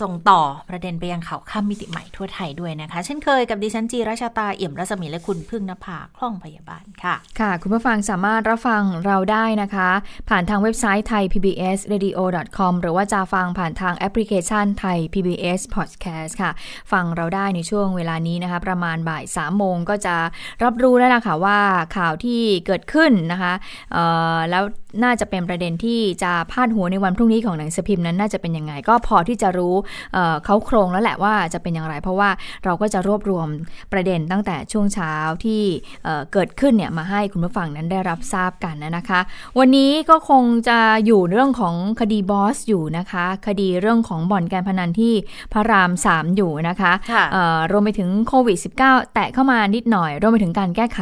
ส่งต่อประเด็นไปยังข่าวข้ามมิติใหม่ทั่วไทยด้วยนะคะ เช่นเคยกับดิฉันจีราชาตาเอี่ยมรัศมีและคุณพึ่งนภาคล่องพยาบาลค่ะ ค่ะ คุณผู้ฟังสามารถรับฟังเราได้นะคะ ผ่านทางเว็บไซต์ไทย PBS radio com หรือว่าจะฟังผ่านทางแอปพลิเคชันไทย PBS podcast ค่ะ ฟังเราได้ในช่วงเวลานี้นะคะ ประมาณบ่าย3โมงก็จะรับรู้แล้วล่ะค่ะว่าข่าวที่เกิดขึ้นนะคะแล้วน่าจะเป็นประเด็นที่จะพาดหัวในวันพรุ่งนี้ของหนังสือพิมพ์นั้นน่าจะเป็นยังไง ก็พอที่จะรู้เขาโครงแล้วแหละว่าจะเป็นอย่างไร เพราะว่าเราก็จะรวบรวมประเด็นตั้งแต่ช่วงเช้าที่เกิดขึ้นเนี่ยมาให้คุณผู้ฟังนั้นได้รับทราบกันนะคะ วันนี้ก็คงจะอยู่เรื่องของคดีบอสอยู่นะคะ คดีเรื่องของบ่อนการพนันที่พระรามสามอยู่นะคะรวมไปถึงโควิด -19 แตะเข้ามานิดหน่อย รวมไปถึงการแก้ไข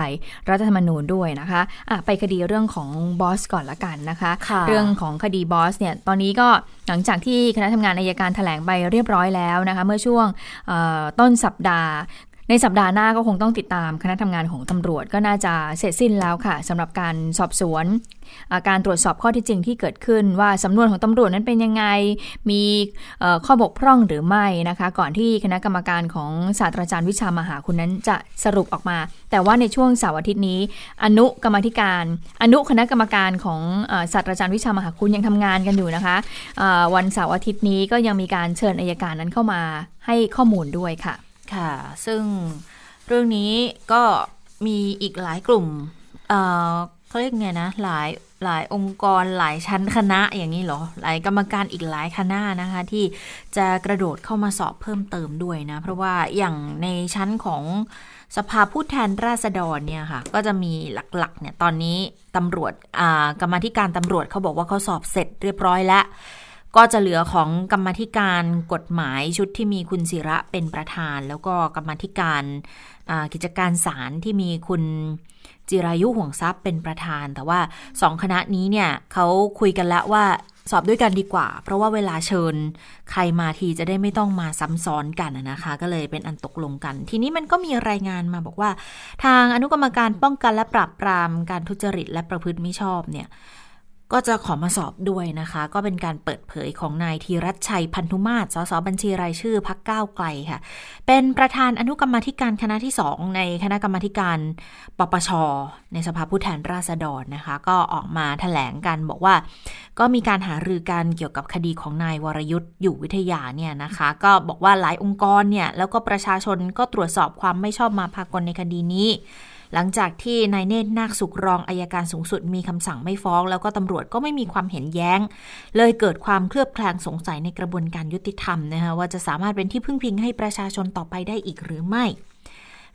รัฐธรรมนูญด้วยนะคะะไปคดีเรื่องของบอสก่อนละกันนะคะคะเรื่องของคดีบอสเนี่ยตอนนี้ก็หลังจากที่คณะทำงานอายการแถลงไปเรียบร้อยแล้วนะคะ เมื่อช่วงต้นสัปดาห์ ในสัปดาห์หน้าก็คงต้องติดตามคณะทำงานของตำรวจก็น่าจะเสร็จสิ้นแล้วค่ะสำหรับการสอบสวน การตรวจสอบข้อที่จริงที่เกิดขึ้น ว่าสำนวนของตำรวจนั้นเป็นยังไง มีข้อบกพร่องหรือไม่นะคะ ก่อนที่คณะกรรมการของศาสตราจารย์วิชามหาคุณนั้นจะสรุปออกมา แต่ว่าในช่วงเสาร์อาทิตย์นี้ อนุกรรมธิการ อนุคณะกรรมการของศาสตราจารย์วิชามหาคุณยังทำงานกันอยู่นะคะวันเสาร์อาทิตย์นี้ก็ยังมีการเชิญอายการนั้นเข้ามาให้ข้อมูลด้วยค่ะ ค่ะ ซึ่งเรื่องนี้ก็มีอีกหลายกลุ่มเขาเรียกไงนะ หลายหลายองค์กรหลายชั้นคณะอย่างนี้เหรอ หลายกรรมการอีกหลายคณะนะคะ ที่จะกระโดดเข้ามาสอบเพิ่มเติมด้วยนะ เพราะว่าอย่างในชั้นของสภาผู้แทนราษฎรเนี่ยค่ะ ก็จะมีหลักๆเนี่ยตอนนี้ตำรวจกรรมธิการตำรวจเขาบอกว่าเขาสอบเสร็จเรียบร้อยแล้ว ก็จะเหลือของกรรมธิการกฎหมายชุดที่มีคุณศิระเป็นประธาน แล้วก็กรรมธิการกิจการศาลที่มีคุณจิรายุห่วงทรัพย์เป็นประธาน แต่ว่าสองคณะนี้เนี่ยเขาคุยกันแล้วว่าสอบด้วยกันดีกว่า เพราะว่าเวลาเชิญใครมาทีจะได้ไม่ต้องมาซ้ำซ้อนกันนะคะ ก็เลยเป็นอันตกลงกัน ทีนี้มันก็มีรายงานมาบอกว่า ทางอนุกรรมการป้องกันและปราบปรามการทุจริตและประพฤติมิชอบเนี่ย ก็จะขอมาสอบด้วยนะคะ ก็เป็นการเปิดเผยของนายธีรัชชัยพันธุมาศสสบัญชีรายชื่อพักก้าวไกลค่ะ เป็นประธานอนุกรรมธิการคณะที่สองในคณะกรรมธิการปปช ในสภาผู้แทนราษฎรนะคะ ก็ออกมาถแถลงกันบอกว่า ก็มีการหารือกันเกี่ยวกับคดีของนายวรยุทธ์อยู่วิทยาเนี่ยนะคะ ก็บอกว่าหลายองค์กรเนี่ยแล้วก็ประชาชนก็ตรวจสอบความไม่ชอบมาพากลในคดีนี้ หลังจากที่นายเนตรนาคสุกรองอายการสูงสุดมีคำสั่งไม่ฟ้อง แล้วก็ตำรวจก็ไม่มีความเห็นแย้ง เลยเกิดความเคลือบแคลงสงสัยในกระบวนการยุติธรรมนะคะว่าจะสามารถเป็นที่พึ่งพิงให้ประชาชนต่อไปได้อีกหรือไม่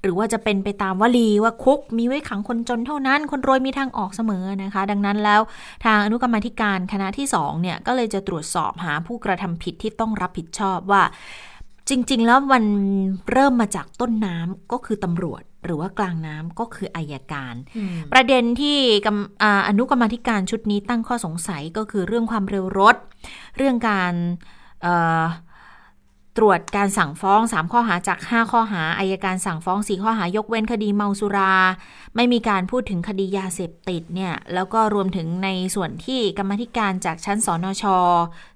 หรือว่าจะเป็นไปตามวลีว่าคุกมีไว้ขังคนจนเท่านั้น คนรวยมีทางออกเสมอนะคะ ดังนั้นแล้วทางอนุกรรมธิการคณะที่2เนี่ยก็เลยจะตรวจสอบหาผู้กระทำผิดที่ต้องรับผิดชอบว่าจริง ๆ แล้วมันเริ่มมาจากต้นน้ำก็คือตำรวจ หรือว่ากลางน้ำก็คืออายการ ประเด็นที่อนุกรรมธิการชุดนี้ตั้งข้อสงสัยก็คือเรื่องความเร็วรถ เรื่องการ ตรวจการสั่งฟ้อง 3 ข้อหาจาก 5 ข้อหาอายการสั่งฟ้อง 4 ข้อหายกเว้นคดีเมาสุรา ไม่มีการพูดถึงคดียาเสพติดเนี่ยแล้วก็รวมถึงในส่วนที่กรรมธิการจากชั้นสนช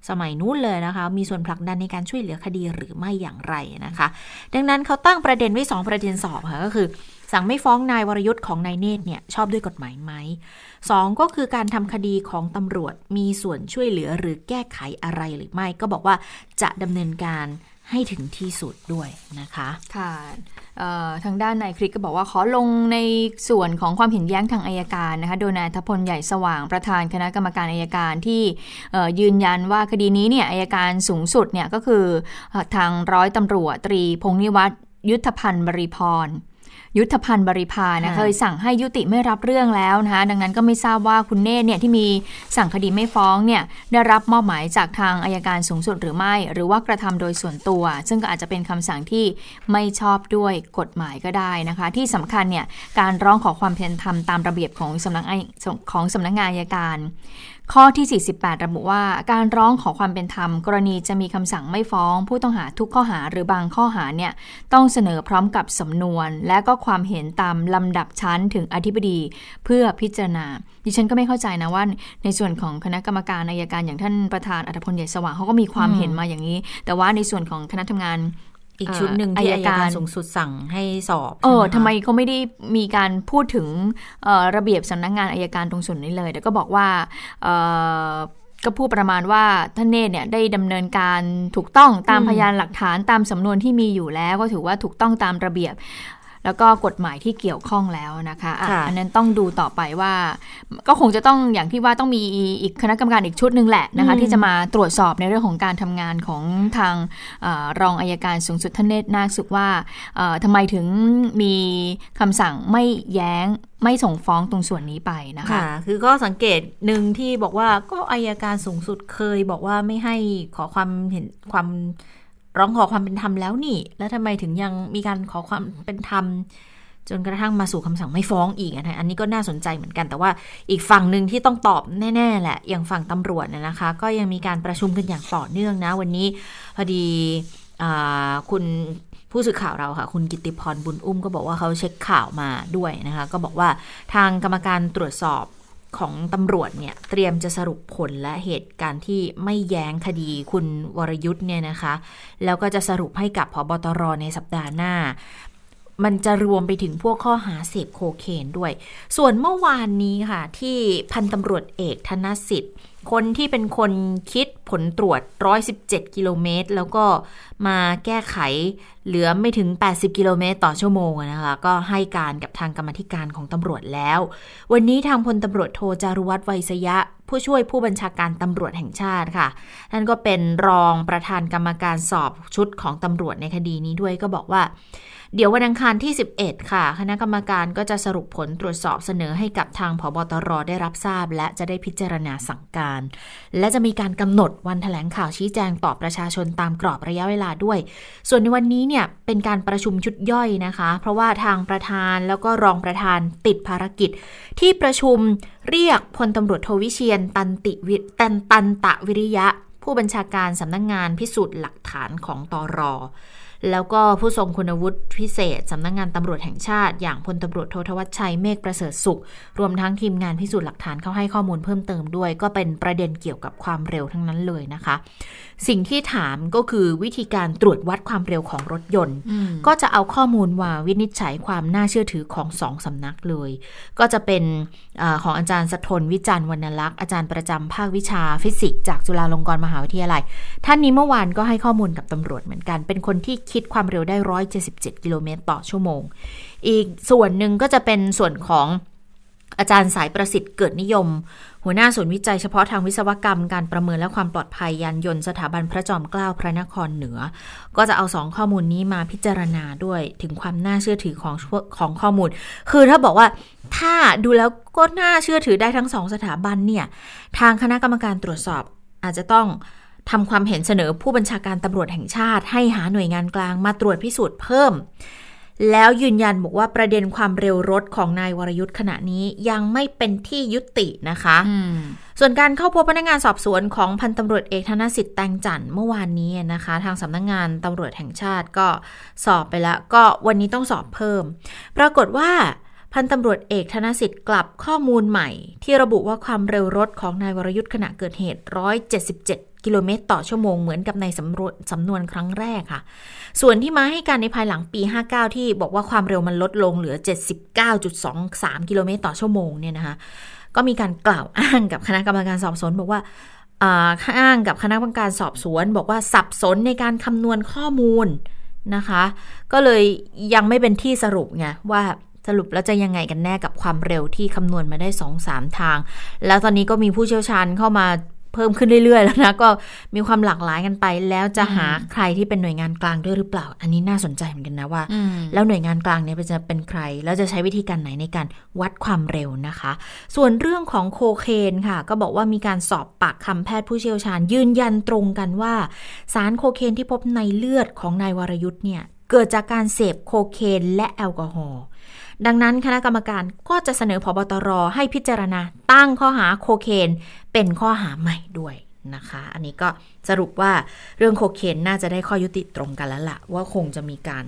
สมัยนู้นเลยนะคะ มีส่วนผลักดันในการช่วยเหลือคดีหรือไม่อย่างไรนะคะ ดังนั้นเขาตั้งประเด็นไว้ 2 ประเด็นสอบค่ะก็คือ สั่งไม่ฟ้องนายวรยุทธ์ของนายเนตรเนี่ยชอบด้วยกฎหมายไหมสองก็คือการทำคดีของตำรวจมีส่วนช่วยเหลือหรือแก้ไขอะไรหรือไม่ ก็บอกว่าจะดำเนินการให้ถึงที่สุดด้วยนะคะ ค่ะทางด้านนายคริกก็บอกว่าขอลงในส่วนของความเห็นแย้งทางอายการนะคะ โดยนายทพลใหญ่สว่างประธานคณะกรรมการอายการที่ยืนยันว่าคดีนี้เนี่ยอายการสูงสุดเนี่ยก็คือทางร้อยตำรวจตรีพงนิวัตรยุทธพันธ์บริพร ยุทธพันธ์บริพานะเคยสั่งให้ยุติไม่รับเรื่องแล้วนะคะดังนั้นก็ไม่ทราบว่าคุณเนตเนี่ยที่มีสั่งคดีไม่ฟ้องเนี่ยได้รับมอบหมายจากทางอายการสูงสุดหรือไม่ หรือว่ากระทำโดยส่วนตัว ซึ่งก็อาจจะเป็นคำสั่งที่ไม่ชอบด้วยกฎหมายก็ได้นะคะ ที่สำคัญเนี่ยการร้องขอความเป็นธรรมตามระเบียบของสำนักของสำนักงานอายการ ข้อที่ 48 ระบุว่า การร้องขอความเป็นธรรม กรณีจะมีคำสั่งไม่ฟ้อง ผู้ต้องหาทุกข้อหาหรือบางข้อหาเนี่ยต้องเสนอพร้อมกับสำนวน และก็ความเห็นตามลำดับชั้นถึงอธิบดีเพื่อพิจารณา ดิฉันก็ไม่เข้าใจนะว่า ในส่วนของคณะกรรมการอายการอย่างท่านประธานอัธพลใหญ่สว่างเขาก็มีความเห็นมาอย่างนี้ แต่ว่าในส่วนของคณะทำงาน อีกชุดหนึ่งที่อายการสูงสุดสั่งให้สอบเออทำไมเขาไม่ได้มีการพูดถึงระเบียบสำนักงงานอายการตรงส่วนนี้เลยแต่ก็บอกว่าก็พูดประมาณว่าท่านเนตเนี่ยได้ดำเนินการถูกต้องตามพยานหลักฐานตามสำนวนที่มีอยู่แล้ว ก็ถือว่าถูกต้องตามระเบียบ แล้วก็กฎหมายที่เกี่ยวข้องแล้วนะคะอะอันนั้นต้องดูต่อไปว่า ก็คงจะต้องอย่างที่ว่าต้องมีอีกคณะกรรมการอีกชุดหนึ่งแหละนะคะที่จะมาตรวจสอบในเรื่องของการทำงานของทางอรองอายการสูงสุดท่านเนตรนาคสุขว่าทำไมถึงมีคำสั่งไม่แย้งไม่ส่งฟ้องตรงส่วนนี้ไปนะคะ คือก็สังเกตหนึ่งที่บอกว่าก็อายการสูงสุดเคยบอกว่าไม่ให้ขอความเห็นความ ร้องขอความเป็นธรรมแล้วนี่ แล้วทำไมถึงยังมีการขอความเป็นธรรม จนกระทั่งมาสู่คำสั่งไม่ฟ้องอีกนะอันนี้ก็น่าสนใจเหมือนกัน แต่ว่าอีกฝั่งหนึ่งที่ต้องตอบแน่ๆแหละ อย่างฝั่งตำรวจนะคะ ก็ยังมีการประชุมกันอย่างต่อเนื่องนะ วันนี้พอดีคุณผู้สื่อข่าวเราค่ะ คุณกิติพรบุญอุ้มก็บอกว่าเขาเช็คข่าวมาด้วยนะคะ ก็บอกว่าทางกรรมการตรวจสอบ ของตำรวจเนี่ยเตรียมจะสรุปผลและเหตุการณ์ที่ไม่แย้งคดีคุณวรยุทธ์เนี่ยนะคะ แล้วก็จะสรุปให้กับพบตรในสัปดาห์หน้า มันจะรวมไปถึงพวกข้อหาเสพโคเคนด้วย ส่วนเมื่อวานนี้ค่ะ ที่พันตำรวจเอกธนสิทธิ์ คนที่เป็นคนคิดผลตรวจ 117 กิโลเมตร แล้วก็มาแก้ไขเหลือไม่ถึง 80 กิโลเมตรต่อชั่วโมงนะคะ ก็ให้การกับทางกรรมธิการของตำรวจแล้ว วันนี้ทางพลตำรวจโทจารุวัฒน์ไวยสยะ ผู้ช่วยผู้บัญชาการตำรวจแห่งชาติค่ะ ท่านก็เป็นรองประธานกรรมการสอบชุดของตำรวจในคดีนี้ด้วยก็บอกว่าเดี๋ยววันอังคารที่ 11 ค่ะ คณะกรรมการก็จะสรุปผลตรวจสอบเสนอให้กับทางผบตรได้รับทราบ และจะได้พิจารณาสั่งการ และจะมีการกำหนดวันถแถลงข่าวชี้แจงตอบประชาชนตามกรอบระยะเวลาด้วย ส่วนในวันนี้เนี่ยเป็นการประชุมชุดย่อยนะคะ เพราะว่าทางประธานแล้วก็รองประธานติดภารกิจ ที่ประชุมเรียกพลตำรวจโทวิเชียนตันติวิตันตันตะวิริยะ ผู้บัญชาการสำนักงงานพิสูจน์หลักฐานของตอรอ แล้วก็ผู้ทรงคุณวุฒิพิเศษสำนักงงานตำรวจแห่งชาติ อย่างพลตำรวจโททวัชชัยเมฆประเสริฐสุข รวมทั้งทีมงานพิสูจน์หลักฐานเข้าให้ข้อมูลเพิ่มเติมด้วย ก็เป็นประเด็นเกี่ยวกับความเร็วทั้งนั้นเลยนะคะ สิ่งที่ถามก็คือวิธีการตรวจวัดความเร็วของรถยนต์ ก็จะเอาข้อมูลมาวินิจฉัยความน่าเชื่อถือของสองสำนักเลย ก็จะเป็นอของอาจารย์สะทนวิจารณ์วรรณลักษณ์อาจารย์ประจำภาควิชาฟิสิกส์จากจุฬาลงกรณ์มหาวิทยาลัย ท่านนี้เมื่อวานก็ให้ข้อมูลกับตำรวจเหมือนกัน เป็นคนที่คิดความเร็วได้ 177 กิโลเมตรต่อชั่วโมง อีกส่วนหนึ่งก็จะเป็นส่วนของอาจารย์สายประสิทธิ์เกิดนิยม หัวหน้าศูนย์วิจัยเฉพาะทางวิศวกรรมการประเมินและความปลอดภัยยานยนต์สถาบันพระจอมเกล้าพระนครเหนือ ก็จะเอาสองข้อมูลนี้มาพิจารณาด้วยถึงความน่าเชื่อถือของของข้อมูล คือถ้าบอกว่าถ้าดูแล้วก็น่าเชื่อถือได้ทั้งสองสถาบันเนี่ย ทางคณะกรรมการตรวจสอบอาจจะต้อง ทำความเห็นเสนอผู้บัญชาการตำรวจแห่งชาติ ให้หาหน่วยงานกลางมาตรวจพิสูจน์เพิ่ม แล้วยืนยันบอกว่าประเด็นความเร็วรถของนายวรยุทธ์ขณะนี้ยังไม่เป็นที่ยุตินะคะส่วนการเข้าพบพนักงานสอบสวนของพันตำรวจเอกธนสิทธิ์แตงจันเมื่อวานนี้นะคะ ทางสำนักงงานตำรวจแห่งชาติก็สอบไปแล้วก็วันนี้ต้องสอบเพิ่ม ปรากฏว่าพันตำรวจเอกธนสิทธิ์กลับข้อมูลใหม่ ที่ระบุว่าความเร็วรถของนายวรยุทธ์ขณะเกิดเหตุ 177 กิโลเมตรต่อชั่วโมงเหมือนกับในสำรวจสำนวนครั้งแรกค่ะ ส่วนที่มาให้การในภายหลังปี 59 ที่บอกว่าความเร็วมันลดลงเหลือ 79.23 กิโลเมตรต่อชั่วโมงเนี่ยนะคะ ก็มีการกล่าวอ้างกับคณะกรรมการสอบสวนบอกว่าอ้างกับคณะกรรมการสอบสวน บอกว่าสับสนในการคำนวณข้อมูลนะคะ ก็เลยยังไม่เป็นที่สรุปไงว่าสรุปแล้วจะยังไงกันแน่กับความเร็วที่คำนวณมาได้ 2-3 ทาง แล้วตอนนี้ก็มีผู้เชี่ยวชาญเข้ามา เพิ่มขึ้นเรื่อย ๆ แล้วนะ ก็มีความหลากหลายกันไป แล้วจะหาใครที่เป็นหน่วยงานกลางด้วยหรือเปล่า อันนี้น่าสนใจเหมือนกันนะว่า แล้วหน่วยงานกลางเนี่ยจะเป็นใคร แล้วจะใช้วิธีการไหนในการวัดความเร็วนะคะ ส่วนเรื่องของโคเคนค่ะ ก็บอกว่ามีการสอบปากคำแพทย์ผู้เชี่ยวชาญ ยืนยันตรงกันว่า สารโคเคนที่พบในเลือดของนายวรยุทธ์เนี่ยเกิดจากการเสพโคเคนและแอลกอฮอล์ดังนั้นคณะกรรมการก็จะเสนอพบตรให้พิจารณาตั้งข้อหาโคเคน เป็นข้อหาใหม่ด้วยนะคะ อันนี้ก็สรุปว่าเรื่องโคเคนน่าจะได้ข้อยุติตรงกันแล้วละ่ะว่าคงจะมีการ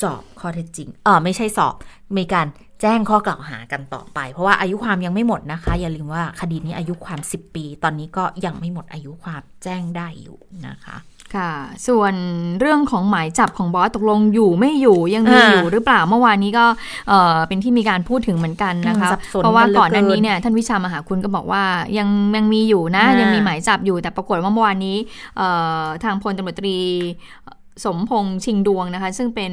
สอบข้อเท็จจริง เออไม่ใช่สอบ มีการแจ้งข้อกล่าวหากันต่อไป เพราะว่าอายุความยังไม่หมดนะคะ อย่าลืมว่าคดีนี้อายุความ 10 ปี ตอนนี้ก็ยังไม่หมดอายุความแจ้งได้อยู่นะคะ ค่ะ ส่วนเรื่องของหมายจับของบอสตกลงอยู่ไม่อยู่ยังมีอยู่หรือเปล่าเมื่อวานนี้ก็เเป็นที่มีการพูดถึงเหมือนกันนะคะเพราะว่าก่อนหน้านี้เนี่ยท่านวิชามหาคุณก็บอกว่ายังยังมีอยู่นะยังมีหมายจับอยู่แต่ปรากฏว่าเมื่อวานนี้ทางพลตำรวจตรี สมพงษ์ชิงดวงนะคะ ซึ่งเป็น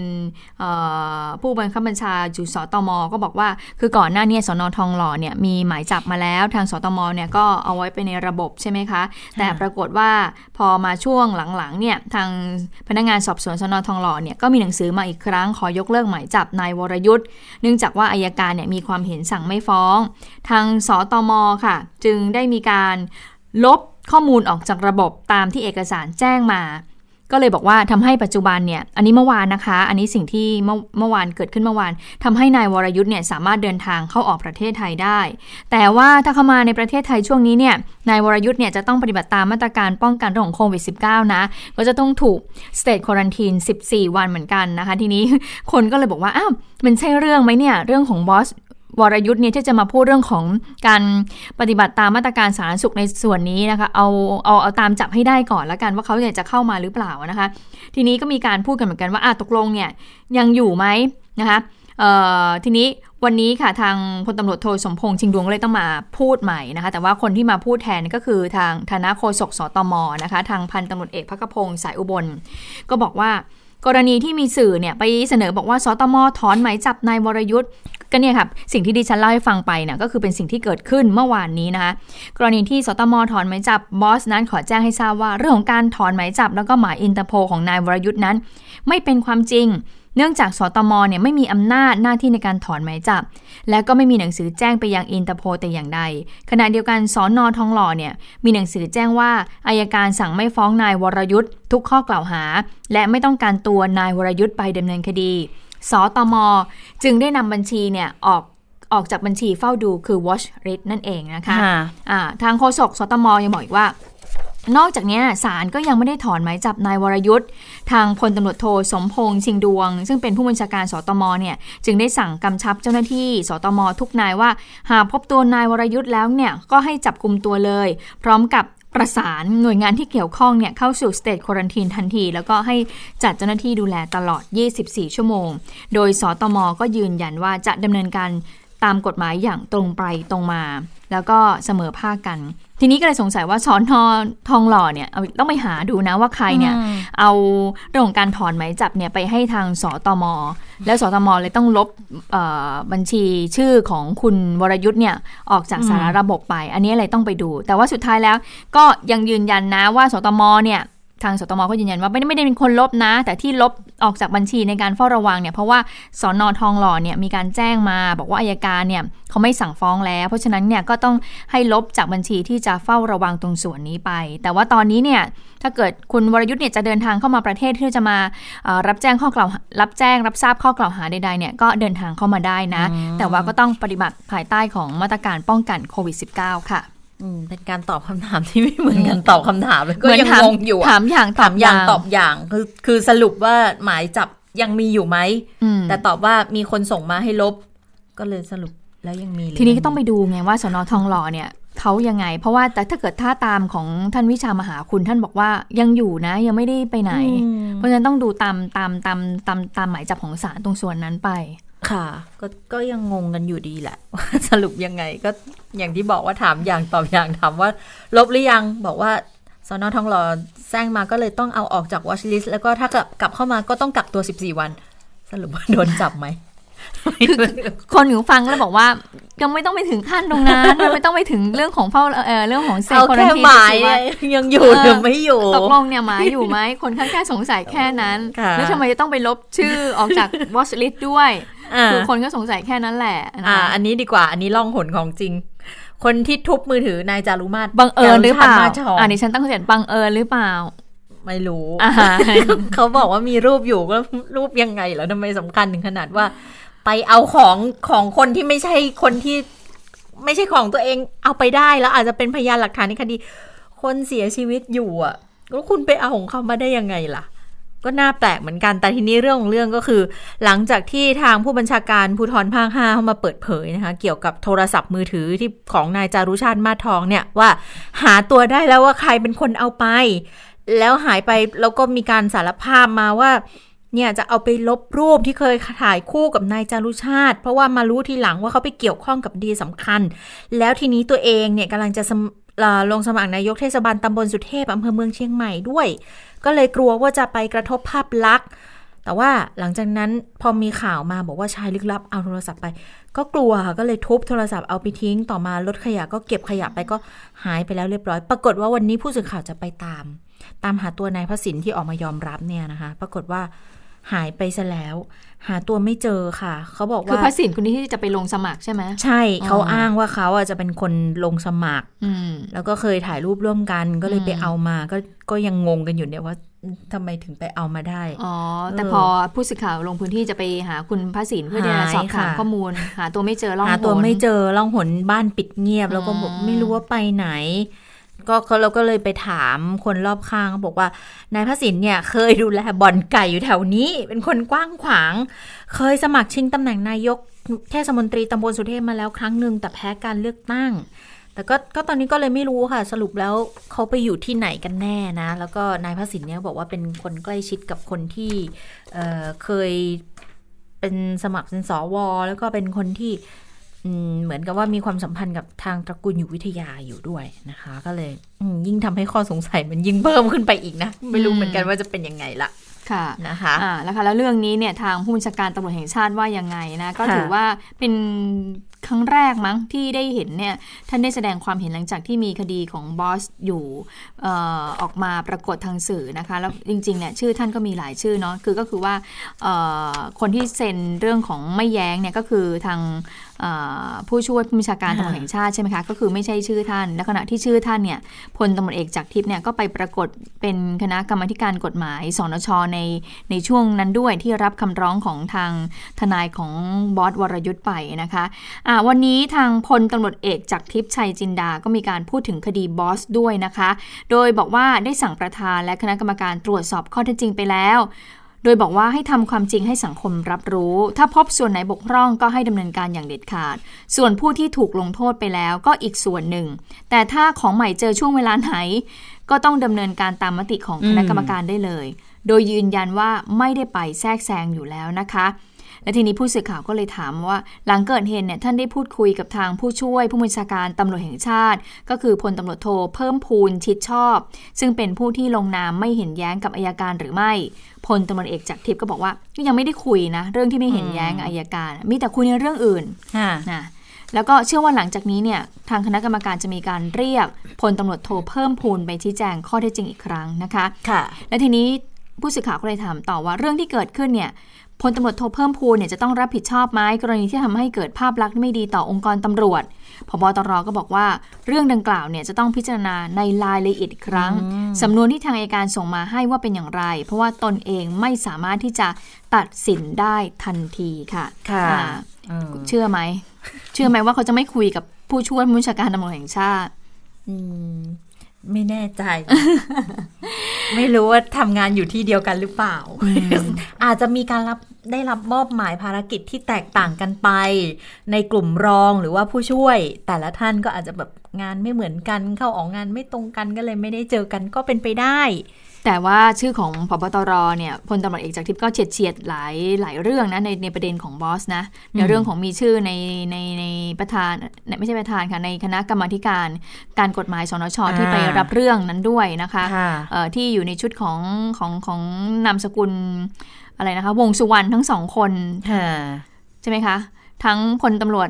ผู้บังคับบัญชาจุสตม ก็บอกว่า คือก่อนหน้านี้สอนอทองหล่อเนี่ยมีหมายจับมาแล้ว ทางสตมเนี่ยก็เอาไว้ไปในระบบใช่ไหมคะ แต่ปรากฏว่าพอมาช่วงหลังๆเนี่ยทางพนักงานสอบสวนสนทองหล่อเนี่ยก็มีหนังสือมาอีกครั้งขอยกเลิกหมายจับนายวรยุทธ์เนื่องจากว่าอายการเนี่ยมีความเห็นสั่งไม่ฟ้อง ทางสตมค่ะ จึงได้มีการลบข้อมูลออกจากระบบตามที่เอกสารแจ้งมา ก็เลยบอกว่าทำให้ปัจจุบันเนี่ย อันนี้เมื่อวานนะคะ อันนี้สิ่งที่เมื่อเมื่อวานเกิดขึ้นเมื่อวานทำให้นายวรยุทธ์เนี่ยสามารถเดินทางเข้าออกประเทศไทยได้ แต่ว่าถ้าเข้ามาในประเทศไทยช่วงนี้เนี่ยนายวรยุทธ์เนี่ยจะต้องปฏิบัติตามมาตรการป้องกันเรื่องของโควิด -19 นะ ก็จะต้องถูก state quarantine 14 วันเหมือนกันนะคะ ทีนี้คนก็เลยบอกว่าอ้าวมันใช่เรื่องไหมเนี่ยเรื่องของบอส วรยุทธ์เนี่ยที่จะมาพูดเรื่องของการปฏิบัติตามมาตรการสาธารณสุขในส่วนนี้นะคะเอาเอาเอาตามจับให้ได้ก่อนแล้วกันว่าเขาเนี่ยจะเข้ามาหรือเปล่านะคะ ทีนี้ก็มีการพูดกันเหมือนกันว่าอะตกลงเนี่ยยังอยู่ไหมนะคะทีนี้วันนี้ค่ะทางพลตำรวจโทสมพงษ์ชิงดวงเลยต้องมาพูดใหม่นะคะ แต่ว่าคนที่มาพูดแทนก็คือทางด้านโฆษกสตมนะคะ ทางพันตำรวจเอกภัคพงศ์สายอุบล ก็บอกว่า กรณีที่มีสื่อเนี่ยไปเสนอบอกว่าสตมถอนหมายจับนายวรยุทธก็เนี่ยครับสิ่งที่ดิฉันเล่าให้ฟังไปเนี่ยก็คือเป็นสิ่งที่เกิดขึ้นเมื่อวานนี้นะคะกรณีที่สตมถอนหมายจับบอสนั้นขอแจ้งให้ทราบว่าเรื่องของการถอนหมายจับ แล้วก็หมายอินเตอร์โพลของนายวรยุทธนั้น ไม่เป็นความจริง เนื่องจากสตมเนี่ยไม่มีอำนาจหน้าที่ในการถอนหมายจับ และก็ไม่มีหนังสือแจ้งไปยังอินเตอร์โพแต่อย่างใด ขณะเดียวกันสอนอทองหล่อเนี่ยมีหนังสือแจ้งว่าอายการสั่งไม่ฟ้องนายวรยุทธ์ทุกข้อกล่าวหา และไม่ต้องการตัวนายวรยุทธ์ไปดำเนินคดี สตม จึงได้นำบัญชีเนี่ยออกออกจากบัญชีเฝ้าดูคือ watch list นั่นเองนะคะะทางโฆษกสตมยังบอกอีกว่า นอกจากนี้ศาลก็ยังไม่ได้ถอนหมายจับนายวรยุทธ ทางพลตำรวจโทสมพงษ์ชิงดวง ซึ่งเป็นผู้บัญชาการสตมเนี่ยจึงได้สั่งกำชับเจ้าหน้าที่สตมทุกนายว่า หากพบตัวนายวรยุทธแล้วเนี่ยก็ให้จับกลุ่มตัวเลย พร้อมกับประสานหน่วยงานที่เกี่ยวข้องเนี่ยเข้าสู่ State Quarantine ทันที แล้วก็ให้จัดเจ้าหน้าที่ดูแลตลอด 24 ชั่วโมง โดยสตมก็ยืนยันว่าจะดำเนินการ ตามกฎหมายอย่างตรงไปตรงมา แล้วก็เสมอภาคกัน ทีนี้ก็เลยสงสัยว่าสอนทอทองหล่อเนี่ยต้องไปหาดูนะว่าใครเนี่ย เอาเรื่องของการถอนหมายจับเนี่ยไปให้ทางสตม แล้วสตมเลยต้องลบบัญชีชื่อของคุณวรยุทธ์เนี่ยออกจากสารระบบไป อันนี้อะไรต้องไปดู แต่ว่าสุดท้ายแล้วก็ยังยืนยันนะว่าสตมเนี่ย ทางสตมก็ยืนยันว่าไม่ได้ไม่ได้เป็นคนลบนะ แต่ที่ลบออกจากบัญชีในการเฝ้าระวังเนี่ยเพราะว่าสอนอทองหล่อเนี่ยมีการแจ้งมา บอกว่าอายการเนี่ยเขาไม่สั่งฟ้องแล้ว เพราะฉะนั้นเนี่ยก็ต้องให้ลบจากบัญชีที่จะเฝ้าระวังตรงส่วนนี้ไป แต่ว่าตอนนี้เนี่ยถ้าเกิดคุณวรยุทธ์เนี่ยจะเดินทางเข้ามาประเทศที่จะมารับแจ้งข้อกล่าวรับแจ้งรับทราบข้อกล่าวหาใดๆเนี่ยก็เดินทางเข้ามาได้นะ แต่ว่าก็ต้องปฏิบัติภายใต้ของมาตรการป้องกันโควิด -19 ค่ะ เป็นการตอบคำถามที่ไม่เหมือนกันตอบคำถามเลยก็ยังงงอยู่ถามอย่างถามอย่างตอบอย่างคือคือสรุปว่าหมายจับยังมีอยู่ไหมแต่ตอบว่ามีคนส่งมาให้ลบ ก็เลยสรุปแล้วยังมีทีนี้ก็ต้องไปดูไงว่าสนทองหล่อเนี่ยเขายังไง เพราะว่าแต่ถ้าเกิดท่าตามของท่านวิชามหาคุณท่านบอกว่ายังอยู่นะยังไม่ได้ไปไหน เพราะฉะนั้นต้องดูตามตามตามตามตามหมายจับของศาลตรงส่วนนั้นไป ค่ะก็ก็ยังงงกันอยู่ดีแหละ สรุปยังไงก็อย่างที่บอกว่าถามอย่างตอบอย่างถามว่า ลบหรือยังบอกว่าสอนอทองหล่อแซงมาก็เลยต้องเอาออกจากวอชลิสแล้วก็ถ้ากลับกลับเข้ามาก็ต้องกักตัว 14 วัน สรุปว่าโดนจับไหมคนอยู่ฟังแล้วบอกว่ายังไม่ต้องไปถึงขั้นตรงนั้นยังไม่ต้องไปถึงเรื่องของเฝ้าเอ่อเรื่องของเซลเอาล์แค่หมายยังอยู่หรือไม่อยู่ตกลงเนี่ยหมายอยู่ไหมคนแค่แค่สงสัยแค่นั้นค่ะแล้วทำไมจะต้องไปลบชื่อออกจาก watch list ด้วยอ่า คือคนก็สงสัยแค่นั้นแหละนะอ่าคะอันนี้ดีกว่า อันนี้ล่องหนของจริง คนที่ทุบมือถือนายจารุมาศบังเอิญหรือเปล่าจรุชติมทองอ่าดิฉันตั้งคำถามบังเอิญหรือเปล่า ไม่รู้อ่าเขาบอกว่ามีรูปอยู่ก็รูปยังไงแล้วทำไมสำคัญถึงขนาดว่า ไปเอาของของคนที่ไม่ใช่คนที่ไม่ใช่ของตัวเองเอาไปได้แล้วอาจจะเป็นพยานหลักฐานในคดี คนเสียชีวิตอยู่อะแล้วคุณไปเอาของเขามาได้ยังไงล่ะ ก็น่าแปลกเหมือนกัน แต่ทีนี้เรื่องของเรื่องก็คือ หลังจากที่ทางผู้บัญชาการภูธรภาคห้าเข้ามาเปิดเผยนะคะ เกี่ยวกับโทรศัพท์มือถือที่ของนายจารุชาติมาทองเนี่ยว่าหาตัวได้แล้วว่าใครเป็นคนเอาไป แล้วหายไปแล้วก็มีการสารภาพมาว่าเนี่ยจะเอาไปลบรูปที่เคยถ่ายคู่กับนายจารุชาติ เพราะว่ามารู้ทีหลังว่าเขาไปเกี่ยวข้องกับดีสำคัญ แล้วทีนี้ตัวเองเนี่ยกำลังจะลงสมัครนายกเทศบาลตำบลสุเทพอำเภอเมืองเชียงใหม่ด้วย ก็เลยกลัวว่าจะไปกระทบภาพลักษณ์ แต่ว่าหลังจากนั้นพอมีข่าวมาบอกว่าชายลึกลับเอาโทรศัพท์ไป ก็กลัวค่ะก็เลยทุบโทรศัพท์เอาไปทิ้ง ต่อมารถขยะก็เก็บขยะไปก็หายไปแล้วเรียบร้อย ปรากฏว่าวันนี้ผู้สื่อข่าวจะไปตาม ตามหาตัวนายพระสินที่ออกมายอมรับเนี่ยนะคะ ปรากฏว่าหายไปซะแล้ว หาตัวไม่เจอค่ะ เขาบอกว่าคือพระสินคนนี้ที่จะไปลงสมัครใช่ไหมใช่อ๋อเขาอ้างว่าเขาอะจะเป็นคนลงสมัครอืมแล้วก็เคยถ่ายรูปร่วมกันก็เลยอืมไปเอามาก็ก็ยังงงกันอยู่เนี่ยว่าทำไมถึงไปเอามาได้ อ๋อ แต่เออพอผู้สื่อข่าวลงพื้นที่จะไปหาคุณพระสินเพื่อที่จะหายสอบถามค่ะข้อมูล หาตัวไม่เจอล่องหาตัวหนไม่เจอล่องหนบ้านปิดเงียบ แล้วก็บอกอืมไม่รู้ว่าไปไหน ก็เขาเราก็เลยไปถามคนรอบข้างเขาบอกว่านายพระสินเนี่ยเคยดูแลบ่อนไก่อยู่แถวนี้ เป็นคนกว้างขวาง เคยสมัครชิงตำแหน่งนายกเทศมนตรีตำบลสุเทพมาแล้วครั้งหนึ่งแต่แพ้การเลือกตั้ง แต่ก็ก็ตอนนี้ก็เลยไม่รู้ค่ะ สรุปแล้วเขาไปอยู่ที่ไหนกันแน่นะ แล้วก็นายพระสินเนี่ยบอกว่าเป็นคนใกล้ชิดกับคนที่เเคยเป็นสมัครเป็นสวแล้วก็เป็นคนที่ เหมือนกับว่ามีความสัมพันธ์กับทางตระกูลอยู่วิทยาอยู่ด้วยนะคะ ก็เลยอืมยิ่งทำให้ข้อสงสัยมันยิ่งเพิ่มขึ้นไปอีกนะ ไม่รู้เหมือนกันว่าจะเป็นยังไงละค่ะนะคะอ่าแล้วค่ะแล้วเรื่องนี้เนี่ยทางผู้บัญชาการตำรวจแห่งชาติว่ายังไงนะก็ค่ะถือว่าเป็นครั้งแรกมั้งที่ได้เห็นเนี่ยท่านได้แสดงความเห็นหลังจากที่มีคดีของบอสอยู่เออออกมาปรากฏทางสื่อนะคะแล้วจริงๆเนี่ยชื่อท่านก็มีหลายชื่อเนาะคือก็คือว่าเอ่อคนที่เซ็นเรื่องของไม่แย้งเนี่ยก็คือทางเอ่อ ผู้ช่วยผู้บัญชาการตำรวจแห่งชาติใช่ไหมคะก็คือไม่ใช่ชื่อท่านและขณะที่ชื่อท่านเนี่ยพลตำรวจเอกจากทิพย์เนี่ยก็ไปปรากฏเป็นคณะกรรมการกฎหมายสนชในในช่วงนั้นด้วยที่รับคำร้องของทางทนายของบอสวรยุทธ์ไปนะคะอ่าวันนี้ทางพลตำรวจเอกจากทิพย์ชัยจินดา ก็มีการพูดถึงคดีบอสด้วยนะคะ โดยบอกว่าได้สั่งประธานและคณะกรรมการตรวจสอบข้อเท็จจริงไปแล้ว โดยบอกว่าให้ทำความจริงให้สังคมรับรู้ ถ้าพบส่วนไหนบกพร่องก็ให้ดำเนินการอย่างเด็ดขาด ส่วนผู้ที่ถูกลงโทษไปแล้วก็อีกส่วนหนึ่ง แต่ถ้าของใหม่เจอช่วงเวลาไหน ก็ต้องดำเนินการตามมติของคณะกรรมการได้เลย โดยยืนยันว่าไม่ได้ไปแทรกแซงอยู่แล้วนะคะ และทีนี้ผู้สื่อข่าวก็เลยถามว่า หลังเกิดเหตุเนี่ยท่านได้พูดคุยกับทางผู้ช่วยผู้บัญชาการตำรวจแห่งชาติ ก็คือพลตำรวจโทเพิ่มพูนชิดชอบ ซึ่งเป็นผู้ที่ลงนามไม่เห็นแย้งกับอายการหรือไม่พลตำรวจเอกจากทิพย์ก็บอกว่ายังไม่ได้คุยนะ เรื่องที่ไม่เห็นแย้งอายการ มีแต่คุยในเรื่องอื่นค่ะนะแล้วก็เชื่อว่าหลังจากนี้เนี่ยทางคณะกรรมการจะมีการเรียกพลตำรวจโทเพิ่มพูนไปชี้แจงข้อเท็จจริงอีกครั้งนะคะค่ะและทีนี้ผู้สื่อข่าวก็เลยถามต่อว่าเรื่องที่เกิดขึ้นเนี่ย พลตำรวจโทเพิ่มพูนเนี่ยจะต้องรับผิดชอบไหมกรณีที่ทำให้เกิดภาพลักษณ์ไม่ดีต่อองค์กรตำรวจพบตรก็บอกว่าเรื่องดังกล่าวเนี่ยจะต้องพิจารณาในรายละเอียดอีกครั้งสำนวนที่ทางอัยการส่งมาให้ว่าเป็นอย่างไร เพราะว่าตนเองไม่สามารถที่จะตัดสินได้ทันทีค่ะค่ะอ่าเออเชื่อไหม เชื่อไหมว่าเขาจะไม่คุยกับผู้ช่วยผู้บัญชาการตำรวจแห่งชาติอืม ไม่แน่ใจ ไม่รู้ว่าทำงานอยู่ที่เดียวกันหรือเปล่า อาจจะมีการรับได้รับมอบหมายภารกิจที่แตกต่างกันไป ในกลุ่มรองหรือว่าผู้ช่วย แต่ละท่านก็อาจจะแบบงานไม่เหมือนกันเข้าออกงานไม่ตรงกันก็เลยไม่ได้เจอกันก็เป็นไปได้ แต่ว่าชื่อของพบตรเนี่ยพลตำรวจเอกจากทิพย์ก็เฉียดเฉียดๆหลายหลายเรื่องนะในในประเด็นของบอสนะในเรื่องของมีชื่อในในในประธานไม่ใช่ประธานค่ะในคณะกรรมาธิการการกฎหมายสนชอ่าที่ไปรับเรื่องนั้นด้วยนะคะค่ะเอ่อที่อยู่ในชุดของของของนามสกุลอะไรนะคะ วงสุวรรณทั้งสองคนค่ะใช่ไหมคะ ทั้งพลตำรวจ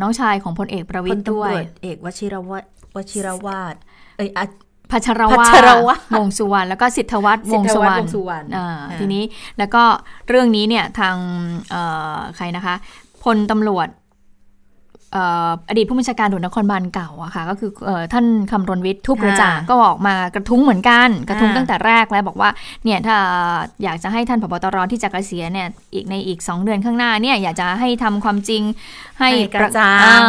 น้องชายของพลเอกประวิตยด้วยเอกวชิรวัตรวชิรวาทเอ้ย พัชรวาวงสุวรรณแล้วก็สิทธวัฒน์วงสุวรรณทีนี้แล้วก็เรื่องนี้เนี่ยทางใครนะคะพลตำรวจอดีตผู้บัญชาการตำรวจนครบาลเก่าอะค่ะก็คือท่านคำรณวิทย์ทุบกระจ่างก็ออกมากระทุ้งเหมือนกัน กระทุ้งตั้งแต่แรกแล้วบอกว่าเนี่ยถ้าอยากจะให้ท่านผบตรที่จะเกษียณเนี่ยอีกในอีก 2 เดือนข้างหน้าเนี่ยอยากจะให้ทำความจริงให้กระจ่าง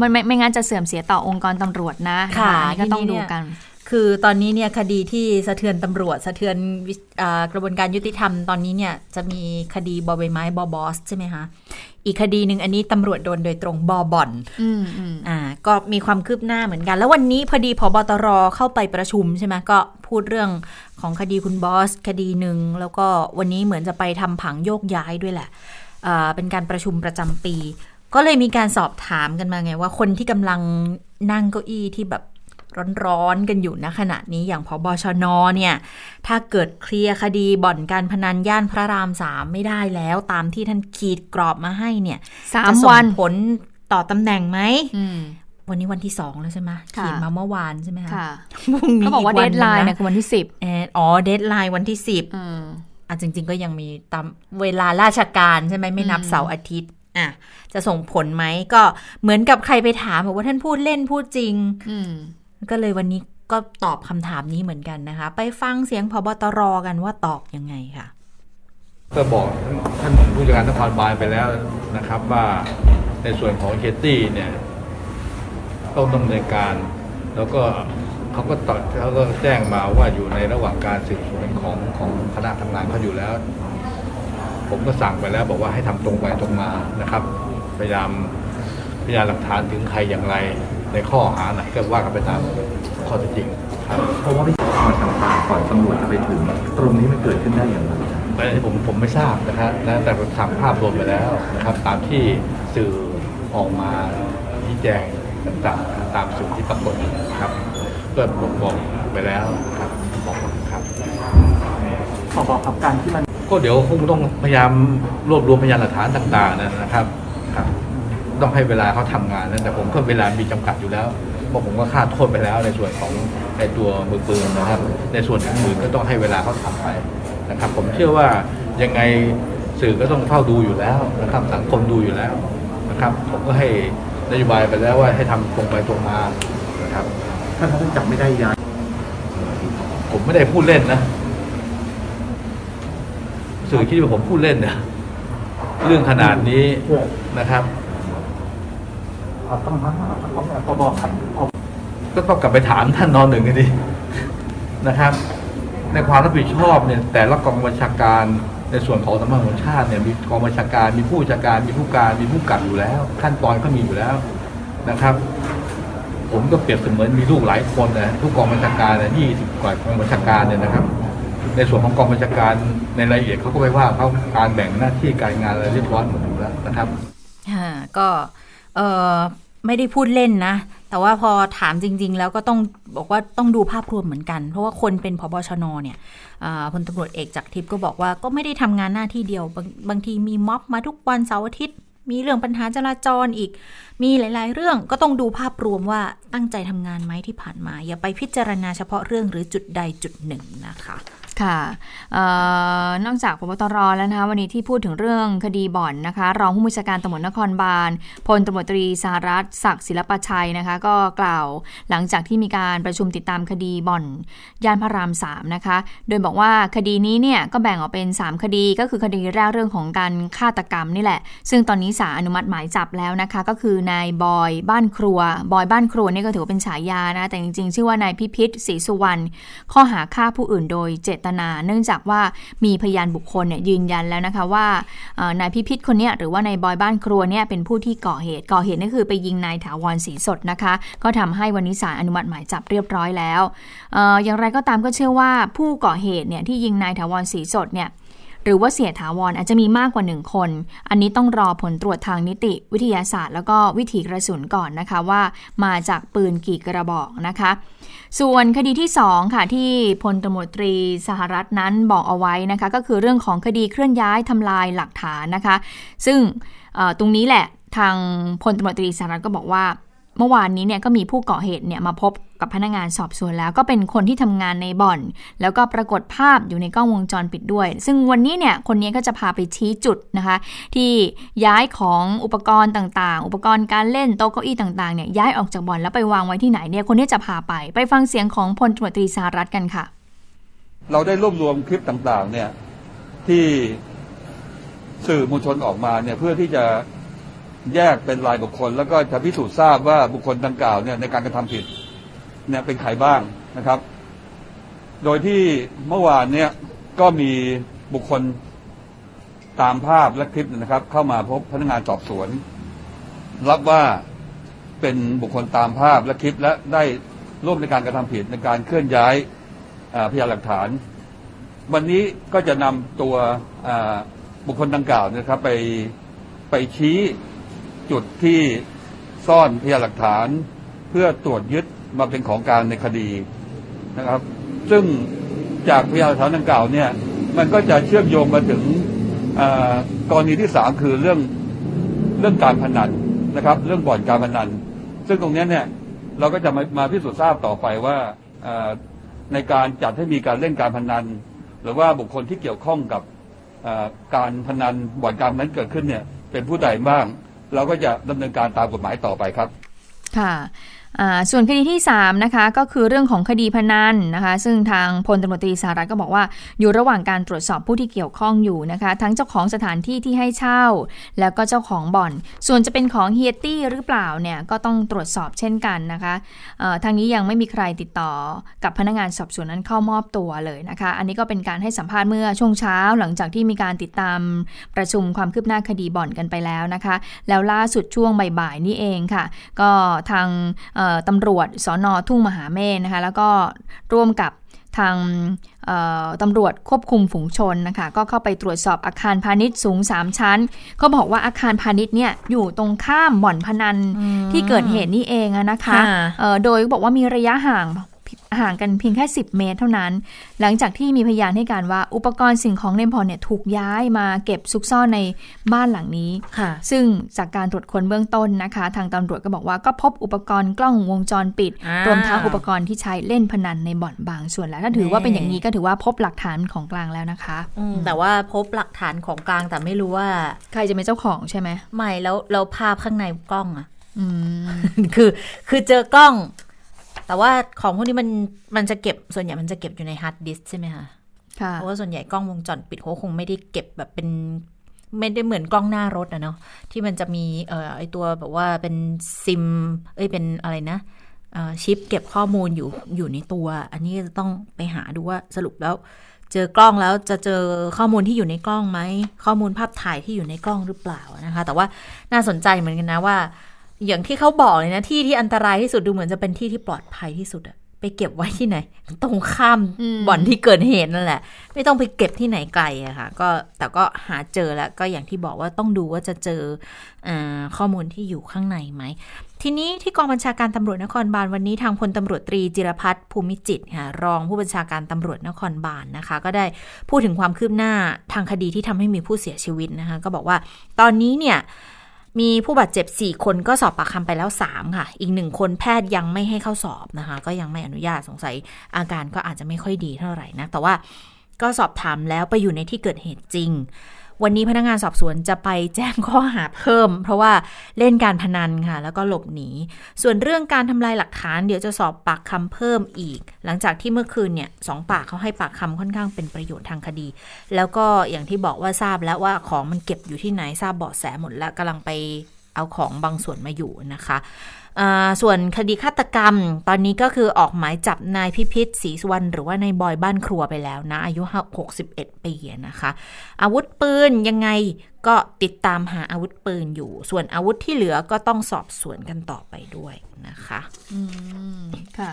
มันไม่ไม่งั้นจะเสื่อมเสียต่อองค์กรตำรวจนะค่ะก็ต้องดูกัน คือตอนนี้เนี่ยคดีที่สะเทือนตำรวจ สะเทือนกระบวนการยุติธรรมตอนนี้เนี่ยจะมีคดีบอใบไม้บอบอสใช่ไหมคะอีกคดีหนึ่งอันนี้ตำรวจโดนโดยตรงบอบอนอ่า ก็มีความคืบหน้าเหมือนกัน แล้ววันนี้พอดีพอบตรเข้าไปประชุมใช่ไหมก็พูดเรื่องของคดีคุณบอส คดีหนึ่งแล้วก็วันนี้เหมือนจะไปทำผังโยกย้ายด้วยแหละอ่าเป็นการประชุมประจำปี ก็เลยมีการสอบถามกันมาไงว่าคนที่กำลังนั่งเก้าอี้ที่แบบ ร้อนๆกันอยู่ณขณะนี้อย่างผบชนเนี่ยถ้าเกิดเคลียร์คดีบ่อนการพนันย่านพระรามสามไม่ได้แล้ว ตามที่ท่านขีดกรอบมาให้เนี่ยสามวันผลต่อตำแหน่งไหมวันนี้วันที่สองแล้วใช่ไหมขีดมาเมื่อวานใช่ไหมคะเขาบอกว่า deadline เนี่ยคือวันที่สิบอ๋อ deadline วันที่สิบอะจริง ๆ ก็ยังมีตามเวลาราชการใช่ไหมไม่นับเสาร์อาทิตย์อะจะส่งผลไหมก็เหมือนกับใครไปถามบอกว่าท่านพูดเล่นพูดจริง ก็เลยวันนี้ก็ตอบคำถามนี้เหมือนกันนะคะ ไปฟังเสียงพบตรกันว่าตอบยังไงค่ะ ก็บอกท่านผู้จัดการนครบาลไปแล้วนะครับว่าในส่วนของเคตี้เนี่ยต้องดำเนินการ แล้วก็เขาก็ตอดเขาก็แจ้งมาว่าอยู่ในระหว่างการสืบสวนของของคณะทำงานเขาอยู่แล้ว ผมก็สั่งไปแล้วบอกว่าให้ทำตรงไปตรงมานะครับ พยายาม พยายามหลักฐานถึงใครอย่างไรในข้อหาไหนก็ว่ากันไปตามข้อเท็จจริงครับเพราะว่าพี่มาต่างๆก่อนตำรวจจะไปถึง ตรงนี้มันเกิดขึ้นได้อย่างไรแต่ผมผมไม่ทราบนะครับแต่ผมทำภาพรวมไปแล้วนะครับ ตามที่สื่อออกมาชี้แจงต่างๆ ตามสื่อที่ปรากฏครับก็ผมบอกไปแล้วครับบอกครับขอบอกครับการที่มันก็เดี๋ยวคงต้องพยายามรวบรวมพยานหลักฐานต่าง ๆ นะครับครับ ต้องให้เวลาเขาทำงานนะแต่ผมก็เวลามีจำกัดอยู่แล้วเพราะผมก็ค่าโทษไปแล้วในส่วนของในตัวมือปืนนะครับ ในส่วนอื่นก็ต้องให้เวลาเขาทำไปนะครับ ผมเชื่อว่ายังไงสื่อก็ต้องเฝ้าดูอยู่แล้วนะครับ สังคมดูอยู่แล้วนะครับ ผมก็ให้นโยบายไปแล้วว่าให้ทำตรงไปตรงมานะครับถ้าเขาจับไม่ได้ย้ายผมไม่ได้พูดเล่นนะสื่อคิดว่าผมพูดเล่นนะเรื่องขนาดนี้นะครับ ต้องมาพบครับก็ต้องกลับไปถามท่านนอนหนึ่งกันดินะครับ ในความรับผิดชอบเนี่ย แต่ละกองบัญชาการในส่วนของสำนักงานชาติเนี่ยมีกองบัญชาการมีผู้จัดการมีผู้การมีผู้กัดอยู่แล้ว ขั้นตอนก็มีอยู่แล้วนะครับ ผมก็เปรียบเสมือนมีลูกหลายคนนะทุกกองบัญชาการเนี่ยยี่สิบกว่ากองบัญชาการเนี่ยนะครับ ในส่วนของกองบัญชาการในรายละเอียดเขาก็ไปว่าเขาการแบ่งหน้าที่การงานอะไรเรียบร้อยหมดอยู่แล้วนะครับก็ เออไม่ได้พูดเล่นนะ แต่ว่าพอถามจริง ๆ แล้วก็ต้องบอกว่าต้องดูภาพรวมเหมือนกัน เพราะว่าคนเป็นพบชนเนี่ยพลตำรวจเอกจากทิพย์ก็บอกว่าก็ไม่ได้ทำงานหน้าที่เดียวบางบางทีมีม็อบมาทุกวันเสาร์อาทิตย์ มีเรื่องปัญหาจราจรอีก มีหลาย ๆ เรื่องก็ต้องดูภาพรวมว่าตั้งใจทำงานไหมที่ผ่านมา อย่าไปพิจารณาเฉพาะเรื่องหรือจุดใดจุดหนึ่งนะคะ ค่ะนอกจากพบตรแล้วนะคะวันนี้ที่พูดถึงเรื่องคดีบ่อนนะคะ รองผู้บัญชาการตำรวจนครบาลพลตำรวจตรีสหรัฐศักดิ์ศิลปชัยนะคะ ก็กล่าวหลังจากที่มีการประชุมติดตามคดีบ่อนย่านพระรามสามนะคะ โดยบอกว่าคดีนี้เนี่ยก็แบ่งออกเป็น 3 คดีก็คือคดีแรกเรื่องของการฆาตกรรมนี่แหละ ซึ่งตอนนี้ศาลอนุมัติหมายจับแล้วนะคะ ก็คือนายบอยบ้านครัว บอยบ้านครัวนี่ก็ถือว่าเป็นฉายานะแต่จริงๆ ชื่อว่านายพิพิธศรีสุวรรณข้อหาฆ่าผู้อื่นโดยเจตนา เนื่องจากว่ามีพยานบุคคลเนี่ยยืนยันแล้วนะคะว่านายพิพิธคนนี้หรือว่านายบอยบ้านครัวเนี่ยเป็นผู้ที่ก่อเหตุก่อเหตุนั่นคือไปยิงนายถาวรศรีสดนะคะ ก็ทำให้วันนี้ศาลอนุมัติหมายจับเรียบร้อยแล้วออย่างไรก็ตามก็เชื่อว่าผู้ก่อเหตุเนี่ยที่ยิงนายถาวรศรีสดเนี่ย หรือว่าเสียถาวรอาจจะมีมากกว่าหนึ่งคน อันนี้ต้องรอผลตรวจทางนิติวิทยาศาสตร์ แล้วก็วิถีกระสุนก่อนนะคะว่ามาจากปืนกี่กระบอกนะคะ ส่วนคดีที่ 2 ค่ะที่พลตมตรีสหรัฐนั้นบอกเอาไว้นะคะ ก็คือเรื่องของคดีเคลื่อนย้ายทำลายหลักฐานนะคะ ซึ่งตรงนี้แหละทางพลตำรวตรีสารัตก็บอกว่า เมื่อวานนี้เนี่ยก็มีผู้ก่อเหตุเนี่ยมาพบ กับพนักงานสอบสวนแล้ว ก็เป็นคนที่ทำงานในบ่อน แล้วก็ปรากฏภาพอยู่ในกล้องวงจรปิดด้วย ซึ่งวันนี้เนี่ยคนนี้ก็จะพาไปชี้จุดนะคะ ที่ย้ายของอุปกรณ์ต่างๆ อุปกรณ์การเล่นโต๊ะเก้าอี้ต่างๆเนี่ยย้ายออกจากบ่อนแล้วไปวางไว้ที่ไหนเนี่ยคนนี้จะพาไปไปฟังเสียงของพลตรวจตรีสารัตกันค่ะ เราได้รวบรวมคลิปต่างๆเนี่ยที่สื่อมวลชนออกมาเนี่ยเพื่อที่จะแยกเป็นรายบุคคล แล้วก็จะพิสูจน์ทราบว่าบุคคลดังกล่าวเนี่ยในการกระทำผิด เนี่ยเป็นใครบ้างนะครับ โดยที่เมื่อวานเนี่ยก็มีบุคคลตามภาพและคลิปนะครับ เข้ามาพบพนักงานสอบสวน รับว่าเป็นบุคคลตามภาพและคลิปและได้ร่วมในการกระทำผิดในการเคลื่อนย้ายพยานหลักฐาน วันนี้ก็จะนำตัวบุคคลดังกล่าวนะครับ ไปไปชี้จุดที่ซ่อนพยานหลักฐาน เพื่อตรวจยึด มาเป็นของกลางในคดีนะครับ ซึ่งจากพยานหลักฐานดังกล่าวเนี่ย มันก็จะเชื่อมโยงมาถึงกรณีที่สามคือเรื่องเรื่องการพนันนะครับ เรื่องบ่อนการพนัน ซึ่งตรงนี้เนี่ยเราก็จะมามาพิสูจน์ทราบต่อไปว่าในการจัดให้มีการเล่นการพนัน หรือว่าบุคคลที่เกี่ยวข้องกับการพนันบ่อนการพนันเกิดขึ้นเนี่ย เป็นผู้ใดบ้าง เราก็จะดำเนินการตามกฎหมายต่อไปครับ ค่ะ ส่วนคดีที่3นะคะก็คือเรื่องของคดีพนันนะคะ ซึ่งทางพลตำรวจตรีสารัตก็บอกว่า อยู่ระหว่างการตรวจสอบผู้ที่เกี่ยวข้องอยู่นะคะ ทั้งเจ้าของสถานที่ที่ให้เช่า แล้วก็เจ้าของบ่อน ส่วนจะเป็นของเฮียตี้หรือเปล่าเนี่ยก็ต้องตรวจสอบเช่นกันนะคะเอ่อทางนี้ยังไม่มีใครติดต่อกับพนักงานสอบสวนนั้นเข้ามอบตัวเลยนะคะ อันนี้ก็เป็นการให้สัมภาษณ์เมื่อช่วงเช้า หลังจากที่มีการติดตามประชุมความคืบหน้าคดีบ่อนกันไปแล้วนะคะ แล้วล่าสุดช่วงบ่ายๆนี่เองค่ะ ก็ทางตำรวจสอนอทุ่งมหาเมฆนะคะแล้วก็ร่วมกับทางเอ่อตำรวจควบคุมฝูงชนนะคะก็เข้าไปตรวจสอบอาคารพาณิชย์สูง 3 ชั้น เขาบอกว่าอาคารพาณิชย์เนี่ยอยู่ตรงข้ามบ่อนพนันที่เกิดเหตุนี่เองอะนะคะค่ะเอ่อโดยบอกว่ามีระยะห่าง ห่างกันเพียงแค่ 10 เมตรเท่านั้น หลังจากที่มีพยานให้การว่าอุปกรณ์สิ่งของในบ่อนเนี่ยถูกย้ายมาเก็บซุกซ่อนในบ้านหลังนี้ค่ะซึ่งจากการตรวจค้นเบื้องต้นนะคะ ทางตำรวจก็บอกว่าก็พบอุปกรณ์กล้องวงจรปิดอ่ารวมทั้งอุปกรณ์ที่ใช้เล่นพนันในบ่อนบางส่วนแล้ว ถ้าถือว่าเป็นอย่างนี้ก็ถือว่าพบหลักฐานของกลางแล้วนะคะอืมแต่ว่าพบหลักฐานของกลางแต่ไม่รู้ว่า ใครจะเป็นเจ้าของใช่ไหมไม่แล้วเราภาพข้างในกล้องอะอืมคือคือเจอกล้อง แต่ว่าของพวกนี้มันมันจะเก็บส่วนใหญ่มันจะเก็บอยู่ในฮาร์ดดิสก์ใช่ไหมคะค่ะเพราะว่าส่วนใหญ่กล้องวงจรปิดเขาคงไม่ได้เก็บแบบเป็นไม่ได้เหมือนกล้องหน้ารถอะเนาะที่มันจะมีเอ่อไอตัวแบบว่าเป็นซิม เอ้ยเป็นอะไรนะเอ่อชิปเก็บข้อมูลอยู่อยู่ในตัว อันนี้จะต้องไปหาดูว่าสรุปแล้ว เจอกล้องแล้วจะเจอข้อมูลที่อยู่ในกล้องไหมข้อมูลภาพถ่ายที่อยู่ในกล้องหรือเปล่านะคะ แต่ว่าน่าสนใจเหมือนกันนะว่า อย่างที่เขาบอกเลยนะที่ที่อันตรายที่สุดดูเหมือนจะเป็นที่ที่ปลอดภัยที่สุดอะไปเก็บไว้ที่ไหน ตรงข้ามอืมบ่อนที่เกิดเหตุนั่นแหละ ไม่ต้องไปเก็บที่ไหนไกลอะค่ะ ก็แต่ก็หาเจอแล้วก็อย่างที่บอกว่าต้องดูว่าจะเจออาข้อมูลที่อยู่ข้างในไหมทีนี้ที่กองบัญชาการตำรวจนครบาลวันนี้ทางพลตำรวจตรีจิรพัฒน์ภูมิจิตรค่ะรองผู้บัญชาการตำรวจนครบาลนะคะ ก็ได้พูดถึงความคืบหน้าทางคดีที่ทำให้มีผู้เสียชีวิตนะคะ ก็บอกว่าตอนนี้เนี่ย มีผู้บาดเจ็บ 4 คนก็สอบปากคำไปแล้ว 3 ค่ะ อีกหนึ่งคนแพทย์ยังไม่ให้เข้าสอบนะคะ ก็ยังไม่อนุญาตสงสัยอาการก็อาจจะไม่ค่อยดีเท่าไหร่นะ แต่ว่าก็สอบถามแล้วไปอยู่ในที่เกิดเหตุจริง วันนี้พนักงานสอบสวนจะไปแจ้งข้อหาเพิ่ม เพราะว่าเล่นการพนันค่ะ แล้วก็หลบหนี ส่วนเรื่องการทำลายหลักฐานเดี๋ยวจะสอบปากคำเพิ่มอีก หลังจากที่เมื่อคืนเนี่ยสองปากเขาให้ปากคำค่อนข้างเป็นประโยชน์ทางคดี แล้วก็อย่างที่บอกว่าทราบแล้วว่าของมันเก็บอยู่ที่ไหนทราบเบาะแสหมดแล้วกำลังไปเอาของบางส่วนมาอยู่นะคะ ส่วนคดีฆาตกรรม ตอนนี้ก็คือออกหมายจับนายพิพิธศรีสุวรรณหรือว่านายบอยบ้านครัวไปแล้วนะ อายุ 61 ปีนะคะ อาวุธปืนยังไง ก็ติดตามหาอาวุธปืนอยู่ ส่วนอาวุธที่เหลือก็ต้องสอบสวนกันต่อไปด้วยนะคะค่ะ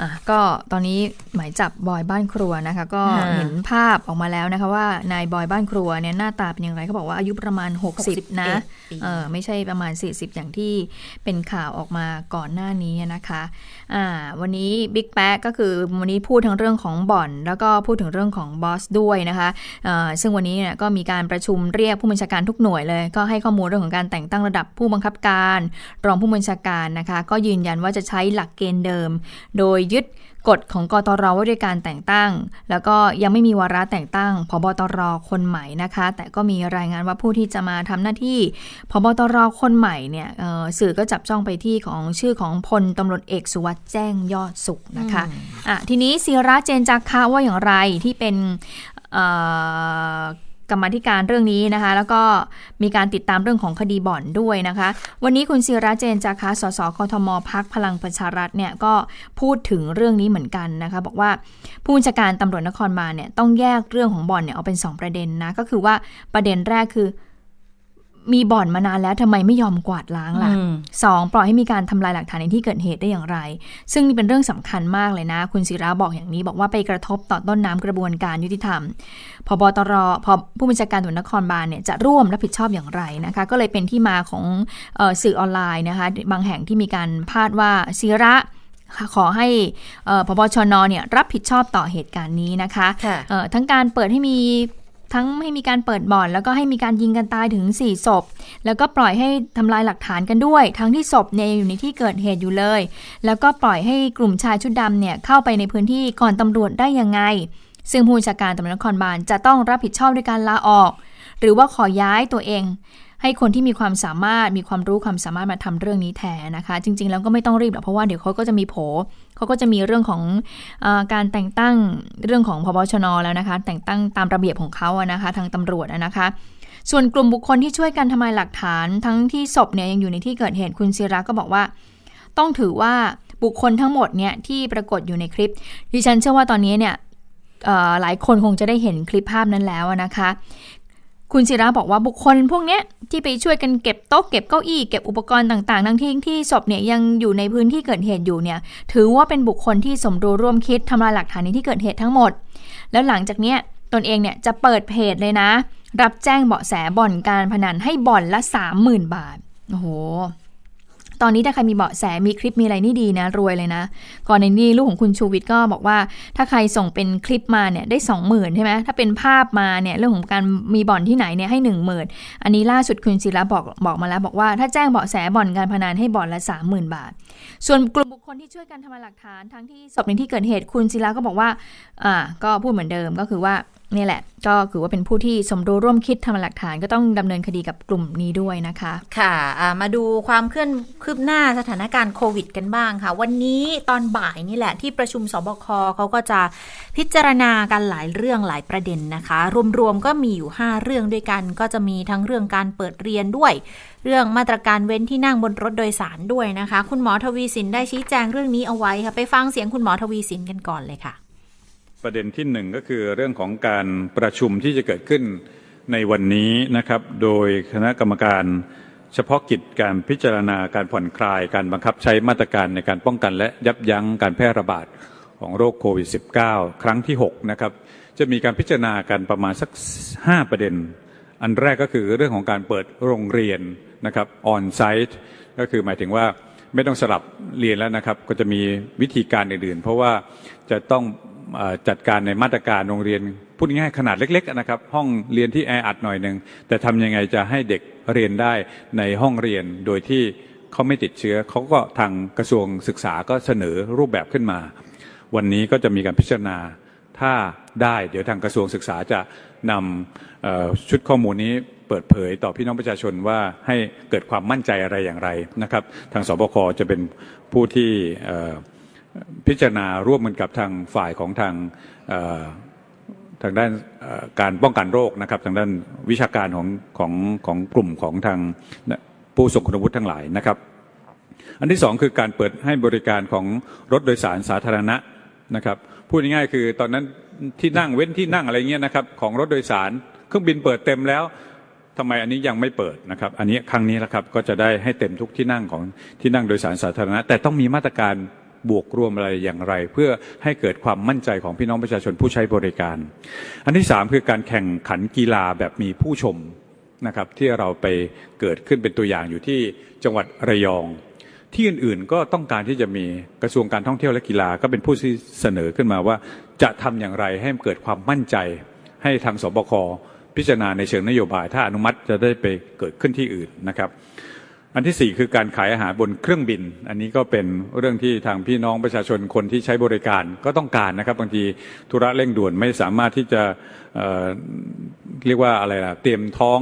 อะก็ตอนนี้หมายจับบอยบ้านครัวนะคะ ก็ค่ะเห็นภาพออกมาแล้วนะคะ ว่านายบอยบ้านครัวเนี่ยหน้าตาเป็นอย่างไรเขาบอกว่าอายุประมาณ 60 นะ61ปีเออไม่ใช่ประมาณ 40 อย่างที่เป็นข่าวออกมาก่อนหน้านี้นะคะอ่าวันนี้บิ๊กแป๊ะก็คือวันนี้พูดทั้งเรื่องของบ่อน แล้วก็พูดถึงเรื่องของบอสด้วยนะคะเอ่อซึ่งวันนี้เนี่ยก็มีการประชุมเรียกผู้บัญชาการทุกหน่วยเลย ก็ให้ข้อมูลเรื่องของการแต่งตั้งระดับผู้บังคับการ รองผู้บัญชาการนะคะ ก็ยืนยันว่าจะใช้หลักเกณฑ์เดิม โดยยึดกฎของกตรไว้ด้วยการแต่งตั้ง แล้วก็ยังไม่มีวาระแต่งตั้งพบตรคนใหม่นะคะ แต่ก็มีรายงานว่าผู้ที่จะมาทำหน้าที่พบตรคนใหม่เนี่ยเอ่อสื่อก็จับจ้องไปที่ของชื่อของพลตำรวจเอกสุวัสด์แจ้งยอดสุขนะคะอะทีนี้ศิระเจนจาคะว่าอย่างไรที่เป็นเอ่อ กรรมธิการเรื่องนี้นะคะ แล้วก็มีการติดตามเรื่องของคดีบ่อนด้วยนะคะ วันนี้คุณศิระเจนจาคะสสกทมพักพลังประชารัฐเนี่ยก็พูดถึงเรื่องนี้เหมือนกันนะคะ บอกว่าผู้บัญชาการตำรวจนครบาลเนี่ยต้องแยกเรื่องของบ่อนเนี่ยเอาเป็น 2 ประเด็นนะก็คือว่าประเด็นแรกคือ มีบ่อนมานานแล้วทำไมไม่ยอมกวาดล้างล่ะอืมสองปล่อยให้มีการทำลายหลักฐานในที่เกิดเหตุได้อย่างไร ซึ่งนี่เป็นเรื่องสำคัญมากเลยนะ คุณศิระบอกอย่างนี้บอกว่าไปกระทบต่อต้นน้ำกระบวนการยุติธรรมพบตรพอผู้บัญชาการตำรวจนครบาลเนี่ยจะร่วมรับผิดชอบอย่างไรนะคะ ก็เลยเป็นที่มาของเออสื่อออนไลน์นะคะ บางแห่งที่มีการพาดว่าศิระขอให้เอ่อพบชนเนี่ยรับผิดชอบต่อเหตุการณ์นี้นะคะค่ะเอ่อทั้งการเปิดให้มี ทั้งให้มีการเปิดบ่อน แล้วก็ให้มีการยิงกันตายถึง 4 ศพ แล้วก็ปล่อยให้ทำลายหลักฐานกันด้วย ทั้งที่ศพเนี่ยอยู่ในที่เกิดเหตุอยู่เลย แล้วก็ปล่อยให้กลุ่มชายชุดดำเนี่ยเข้าไปในพื้นที่ก่อนตำรวจได้ยังไง ซึ่งผู้บัญชาการตำรวจนครบาลจะต้องรับผิดชอบด้วยการลาออก หรือว่าขอย้ายตัวเอง ให้คนที่มีความสามารถมีความรู้ความสามารถมาทำเรื่องนี้แทนนะคะ จริง ๆ แล้วก็ไม่ต้องรีบหรอกเพราะว่าเดี๋ยวเขาก็จะมีโผเขาก็จะมีเรื่องของอการแต่งตั้งเรื่องของพบชนแล้วนะคะ แต่งตั้งตามระเบียบของเขาอะนะคะ ทางตำรวจอะนะคะ ส่วนกลุ่มบุคคลที่ช่วยกันทำลายหลักฐานทั้งที่ศพเนี่ยยังอยู่ในที่เกิดเหตุคุณศิระก็บอกว่า ต้องถือว่าบุคคลทั้งหมดเนี่ยที่ปรากฏอยู่ในคลิปดิฉันเชื่อว่าตอนนี้เนี่ยหลายคนคงจะได้เห็นคลิปภาพนั้นแล้วนะคะ คุณศิระบอกว่าบุคคลพวกเนี้ยที่ไปช่วยกันเก็บโต๊ะเก็บเก้าอี้เก็บอุปกรณ์ต่างๆ ทั้งที่ที่ศพเนี่ยยังอยู่ในพื้นที่เกิดเหตุอยู่เนี่ยถือว่าเป็นบุคคลที่สมรู้ร่วมคิดทำลายหลักฐานในที่เกิดเหตุทั้งหมด แล้วหลังจากเนี้ยตนเองเนี่ยจะเปิดเพจเลยนะ รับแจ้งเบาะแสบ่อนการพนันให้บ่อนละ 30,000 บาทโอ้โห ตอนนี้ถ้าใครมีเบาะแสมีคลิปมีอะไรนี่ดีนะรวยเลยนะ ก่อนในนี้ลูกของคุณชูวิทย์ก็บอกว่า ถ้าใครส่งเป็นคลิปมาเนี่ยได้ 20,000ใช่ไหมถ้าเป็นภาพมาเนี่ยเรื่องของการมีบ่อนที่ไหนเนี่ยให้ 10,000 อันนี้ล่าสุดคุณศิระบอกบอกมาแล้วบอกว่า ถ้าแจ้งเบาะแสบ่อนการพนันให้บ่อนละ 30,000 บาท ส่วนกลุ่มบุคคลที่ช่วยกันทำลายหลักฐานทั้งที่ศพในที่เกิดเหตุคุณศิระก็บอกว่าอ่าก็พูดเหมือนเดิมก็คือว่า นี่แหละ ก็คือว่าเป็นผู้ที่สมรู้ร่วมคิดทำหลักฐานก็ต้องดำเนินคดีกับกลุ่มนี้ด้วยนะคะ ค่ะมาดูความเคลื่อนคืบหน้าสถานการณ์โควิด กันบ้างค่ะ วันนี้ตอนบ่ายนี่แหละที่ประชุมสบคเขาก็จะพิจารณากันหลายเรื่องหลายประเด็นนะคะ รวมๆก็มีอยู่ 5 เรื่องด้วยกัน ก็จะมีทั้งเรื่องการเปิดเรียนด้วย เรื่องมาตรการเว้นที่นั่งบนรถโดยสารด้วยนะคะ คุณหมอทวีสินได้ชี้แจงเรื่องนี้เอาไว้ค่ะไปฟังเสียงคุณหมอทวีสินกันก่อนเลยค่ะ ประเด็นที่หนึ่งก็คือเรื่องของการประชุมที่จะเกิดขึ้นในวันนี้นะครับ โดยคณะกรรมการเฉพาะกิจการพิจารณาการผ่อนคลาย การบังคับใช้มาตรการในการป้องกันและยับยั้งการแพร่ระบาดของโรคโควิด -19 ครั้งที่ 6 นะครับ จะมีการพิจารณากันประมาณสัก 5 ประเด็น อันแรกก็คือเรื่องของการเปิดโรงเรียนนะครับออนไซต์ก็คือหมายถึงว่าไม่ต้องสลับเรียนแล้วนะครับ ก็จะมีวิธีการอื่นๆ เพราะว่าจะต้อง จัดการในมาตรการโรงเรียนพูดง่ายขนาดเล็ก ๆ นะครับ ห้องเรียนที่แออัดหน่อยหนึ่งแต่ทำยังไงจะให้เด็กเรียนได้ในห้องเรียนโดยที่เขาไม่ติดเชื้อเขาก็ทางกระทรวงศึกษาก็เสนอรูปแบบขึ้นมา วันนี้ก็จะมีการพิจารณาถ้าได้เดี๋ยวทางกระทรวงศึกษาจะนำชุดข้อมูลนี้เปิดเผยต่อพี่น้องประชาชนว่าให้เกิดความมั่นใจอะไรอย่างไรนะครับ ทางสบคจะเป็นผู้ที่ พิจารณาร่วมกันกับทางฝ่ายของทางทางด้านการป้องกันโรคนะครับ ทางด้านวิชาการของของของกลุ่มของทางผู้ทรงคุณวุฒิทั้งหลายนะครับ อันที่สองคือการเปิดให้บริการของรถโดยสารสาธารณะนะครับพูดง่ายๆคือตอนนั้นที่นั่งเว้นที่นั่งอะไรเงี้ยนะครับของรถโดยสารเครื่องบินเปิดเต็มแล้วทำไมอันนี้ยังไม่เปิดนะครับ อันนี้ครั้งนี้นะครับก็จะได้ให้เต็มทุกที่นั่งของที่นั่งโดยสารสาธารณะ แต่ต้องมีมาตรการ บวกรวมอะไรอย่างไร เพื่อให้เกิดความมั่นใจของพี่น้องประชาชนผู้ใช้บริการ อันที่สามคือการแข่งขันกีฬาแบบมีผู้ชมนะครับที่เราไปเกิดขึ้นเป็นตัวอย่างอยู่ที่จังหวัดระยอง ที่อื่นๆก็ต้องการที่จะมีกระทรวงการท่องเที่ยวและกีฬาก็เป็นผู้ที่เสนอขึ้นมาว่า จะทำอย่างไรให้เกิดความมั่นใจ ให้ทางสบคพิจารณาในเชิงนโยบาย ถ้าอนุมัติจะได้ไปเกิดขึ้นที่อื่นนะครับ อันที่สี่คือการขายอาหารบนเครื่องบิน อันนี้ก็เป็นเรื่องที่ทางพี่น้องประชาชนคนที่ใช้บริการก็ต้องการนะครับบางทีธุระเร่งด่วนไม่สามารถที่จะเเรียกว่าอะไรล่ะเตรียมท้อง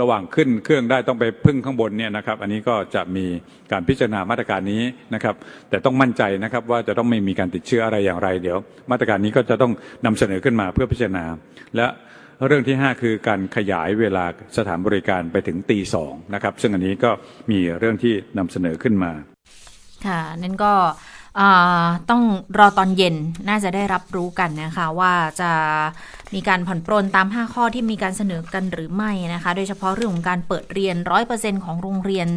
ระหว่างขึ้นเครื่องได้ต้องไปพึ่งข้างบนเนี่ยนะครับอันนี้ก็จะมีการพิจารณามาตรการนี้นะครับ แต่ต้องมั่นใจนะครับว่าจะต้องไม่มีการติดเชื้ออะไรอย่างไรเดี๋ยว มาตรการนี้ก็จะต้องนำเสนอขึ้นมาเพื่อพิจารณาและ เรื่องที่ 5 คือการขยายเวลาสถานบริการไปถึงตีสองนะครับ ซึ่งอันนี้ก็มีเรื่องที่นำเสนอขึ้นมา ค่ะ นั่นก็ต้องรอตอนเย็นน่าจะได้รับรู้กันนะคะ ว่าจะมีการผ่อนปรนตาม 5 ข้อที่มีการเสนอกันหรือไม่นะคะ โดยเฉพาะเรื่องของการเปิดเรียน 100%ของโรงเรียน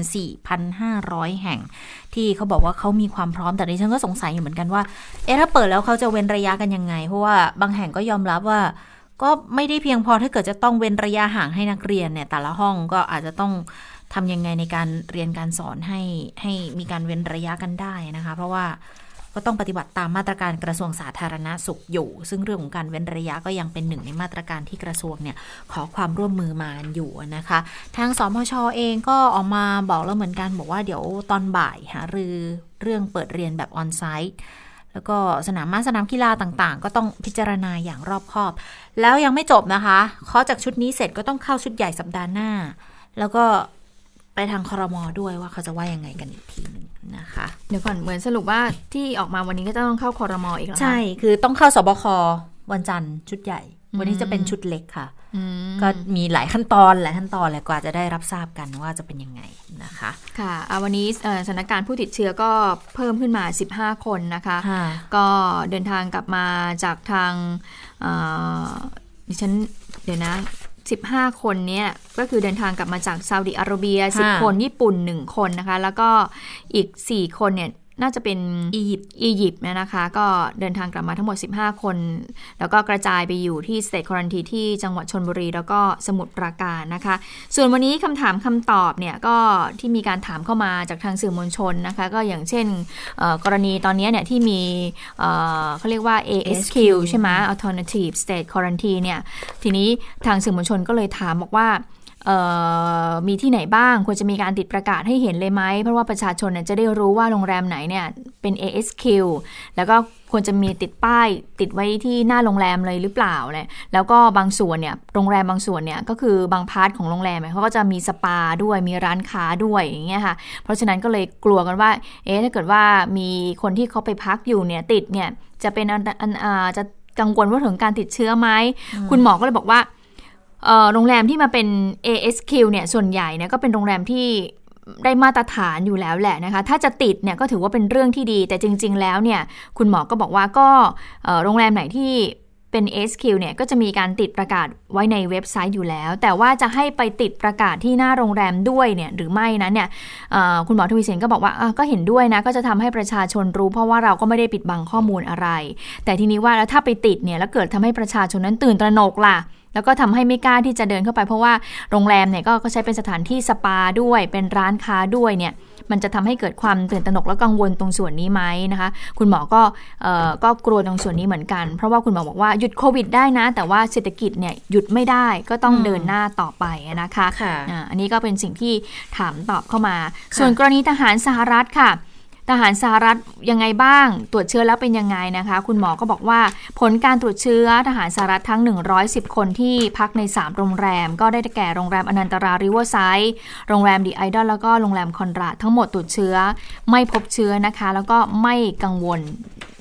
4,500 แห่ง ที่เขาบอกว่าเขามีความพร้อมแต่ดิฉันก็สงสัยอยู่เหมือนกันว่าเอ๊ะถ้าเปิดแล้วเขาจะเว้นระยะกันยังไง เพราะว่าบางแห่งก็ยอมรับว่า ก็ไม่ได้เพียงพอถ้าเกิดจะต้องเว้นระยะห่างให้นักเรียนเนี่ย แต่ละห้องก็อาจจะต้องทำยังไงในการเรียนการสอนให้ให้มีการเว้นระยะกันได้นะคะ เพราะว่าก็ต้องปฏิบัติตามมาตรการกระทรวงสาธารณาสุขอยู่ ซึ่งเรื่องของการเว้นระยะก็ยังเป็นหนึ่งในมาตรการที่กระทรวงเนี่ยขอความร่วมมือมาอยู่นะคะ ทางสมชเองก็ออกมาบอกแล้วเหมือนกันบอกว่าเดี๋ยวตอนบ่ายหารือเรื่องเปิดเรียนแบบออนไซต์ แล้วก็สนามม้าสนามกีฬาต่างๆ ก็ต้องพิจารณาอย่างรอบคอบ แล้วยังไม่จบนะคะเคาะจากชุดนี้เสร็จก็ต้องเข้าชุดใหญ่สัปดาห์หน้า แล้วก็ไปทางคอรมอด้วยว่าเขาจะว่ายังไงกันอีกทีหนึ่งนะคะ เดี๋ยวก่อนเหมือนสรุปว่าที่ออกมาวันนี้ก็จะต้องเข้าคอรมออีกแล้วใช่ คือต้องเข้าสบควันจันทร์ชุดใหญ่ วันนี้จะเป็นชุดเล็กค่ะ ก็มีหลายขั้นตอนหลายขั้นตอนแหละกว่าจะได้รับทราบกันว่าจะเป็นยังไงนะคะ ค่ะอ่าวันนี้เอ่อสถานการณ์ผู้ติดเชื้อก็เพิ่มขึ้นมา 15 คนนะคะค่ะก็เดินทางกลับมาจากทางเอ่อดิฉันเดี๋ยวนะ15 คนเนี่ยก็คือเดินทางกลับมาจากซาอุดิอาระเบียค่ะ10 คนญี่ปุ่น 1 คนนะคะ แล้วก็อีก 4 คนเนี่ย น่าจะเป็นอียิปต์อียิปต์เนี่ยนะคะ ก็เดินทางกลับมาทั้งหมด 15 คน แล้วก็กระจายไปอยู่ที่สเตทควอนตีที่จังหวัดชนบุรี แล้วก็สมุทรปราการนะคะ ส่วนวันนี้คำถามคำตอบเนี่ยก็ที่มีการถามเข้ามาจากทางสื่อมวลชนนะคะ ก็อย่างเช่นเอ่อกรณีตอนนี้เนี่ยที่มีเอ่อเขาเรียกว่า ASQ ใช่ไหม Alternative State Quarantine เนี่ยทีนี้ทางสื่อมวลชนก็เลยถามบอกว่าเอ่อ มีที่ไหนบ้างควรจะมีการติดประกาศให้เห็นเลยไหม เพราะว่าประชาชนนจะได้รู้ว่าโรงแรมไหนเนี่ยเป็น ASQ แล้วก็ควรจะมีติดป้ายติดไว้ที่หน้าโรงแรมเลยหรือเปล่าเลยแล้วก็บางส่วนเนี่ยโรงแรมบางส่วนเนี่ยก็คือบางพาร์ทของโรงแรมเขาก็จะมีสปาด้วยมีร้านค้าด้วยอย่างเงี้ยค่ะ เพราะฉะนั้นก็เลยกลัวกันว่า เอ๊ะถ้าเกิดว่ามีคนที่เขาไปพักอยู่เนี่ยติดเนี่ยจะเป็นอันอ่าจะกังวลว่าถึงการติดเชื้อไหม คุณหมอก็เลยบอกว่า โรงแรมที่มาเป็น ASQ เนี่ยส่วนใหญ่เนี่ยก็เป็นโรงแรมที่ได้มาตรฐานอยู่แล้วแหละนะคะ ถ้าจะติดเนี่ยก็ถือว่าเป็นเรื่องที่ดี แต่จริง ๆ แล้วเนี่ยคุณหมอก็บอกว่าก็โรงแรมไหนที่เป็น SQ เนี่ยก็จะมีการติดประกาศไว้ในเว็บไซต์อยู่แล้ว แต่ว่าจะให้ไปติดประกาศที่หน้าโรงแรมด้วยเนี่ยหรือไม่นั้นเนี่ยคุณหมอทวีเสนก็บอกว่าก็เห็นด้วยนะ ก็จะทำให้ประชาชนรู้เพราะว่าเราก็ไม่ได้ปิดบังข้อมูลอะไร แต่ทีนี้ว่าแล้วถ้าไปติดเนี่ยแล้วเกิดทำให้ประชาชนนั้นตื่นตระหนกล่ะ แล้วก็ทำให้ไม่กล้าที่จะเดินเข้าไปเพราะว่าโรงแรมเนี่ยก็ก็ใช้เป็นสถานที่สปาด้วยเป็นร้านค้าด้วยเนี่ยมันจะทำให้เกิดความตื่นตระหนกและกังวลตรงส่วนนี้ไหมนะคะ คุณหมอก็เอ่อก็กลัวตรงส่วนนี้เหมือนกัน เพราะว่าคุณหมอบอกว่าหยุดโควิดได้นะ แต่ว่าเศรษฐกิจเนี่ยหยุดไม่ได้ก็ต้องเดินหน้าต่อไปนะคะค่ะอ่าอันนี้ก็เป็นสิ่งที่ถามตอบเข้ามา ส่วนกรณีทหารสหรัฐค่ะ ทหารสหรัฐยังไงบ้าง ตรวจเชื้อแล้วเป็นยังไงนะคะ คุณหมอก็บอกว่าผลการตรวจเชื้อทหารสหรัฐทั้ง 110 คนที่พักใน 3 โรงแรม ก็ได้แก่โรงแรมอนันตราริเวอร์ไซด์โรงแรมดีไอดอลแล้วก็โรงแรมคอนราดทั้งหมดตรวจเชื้อ ไม่พบเชื้อนะคะ แล้วก็ไม่กังวล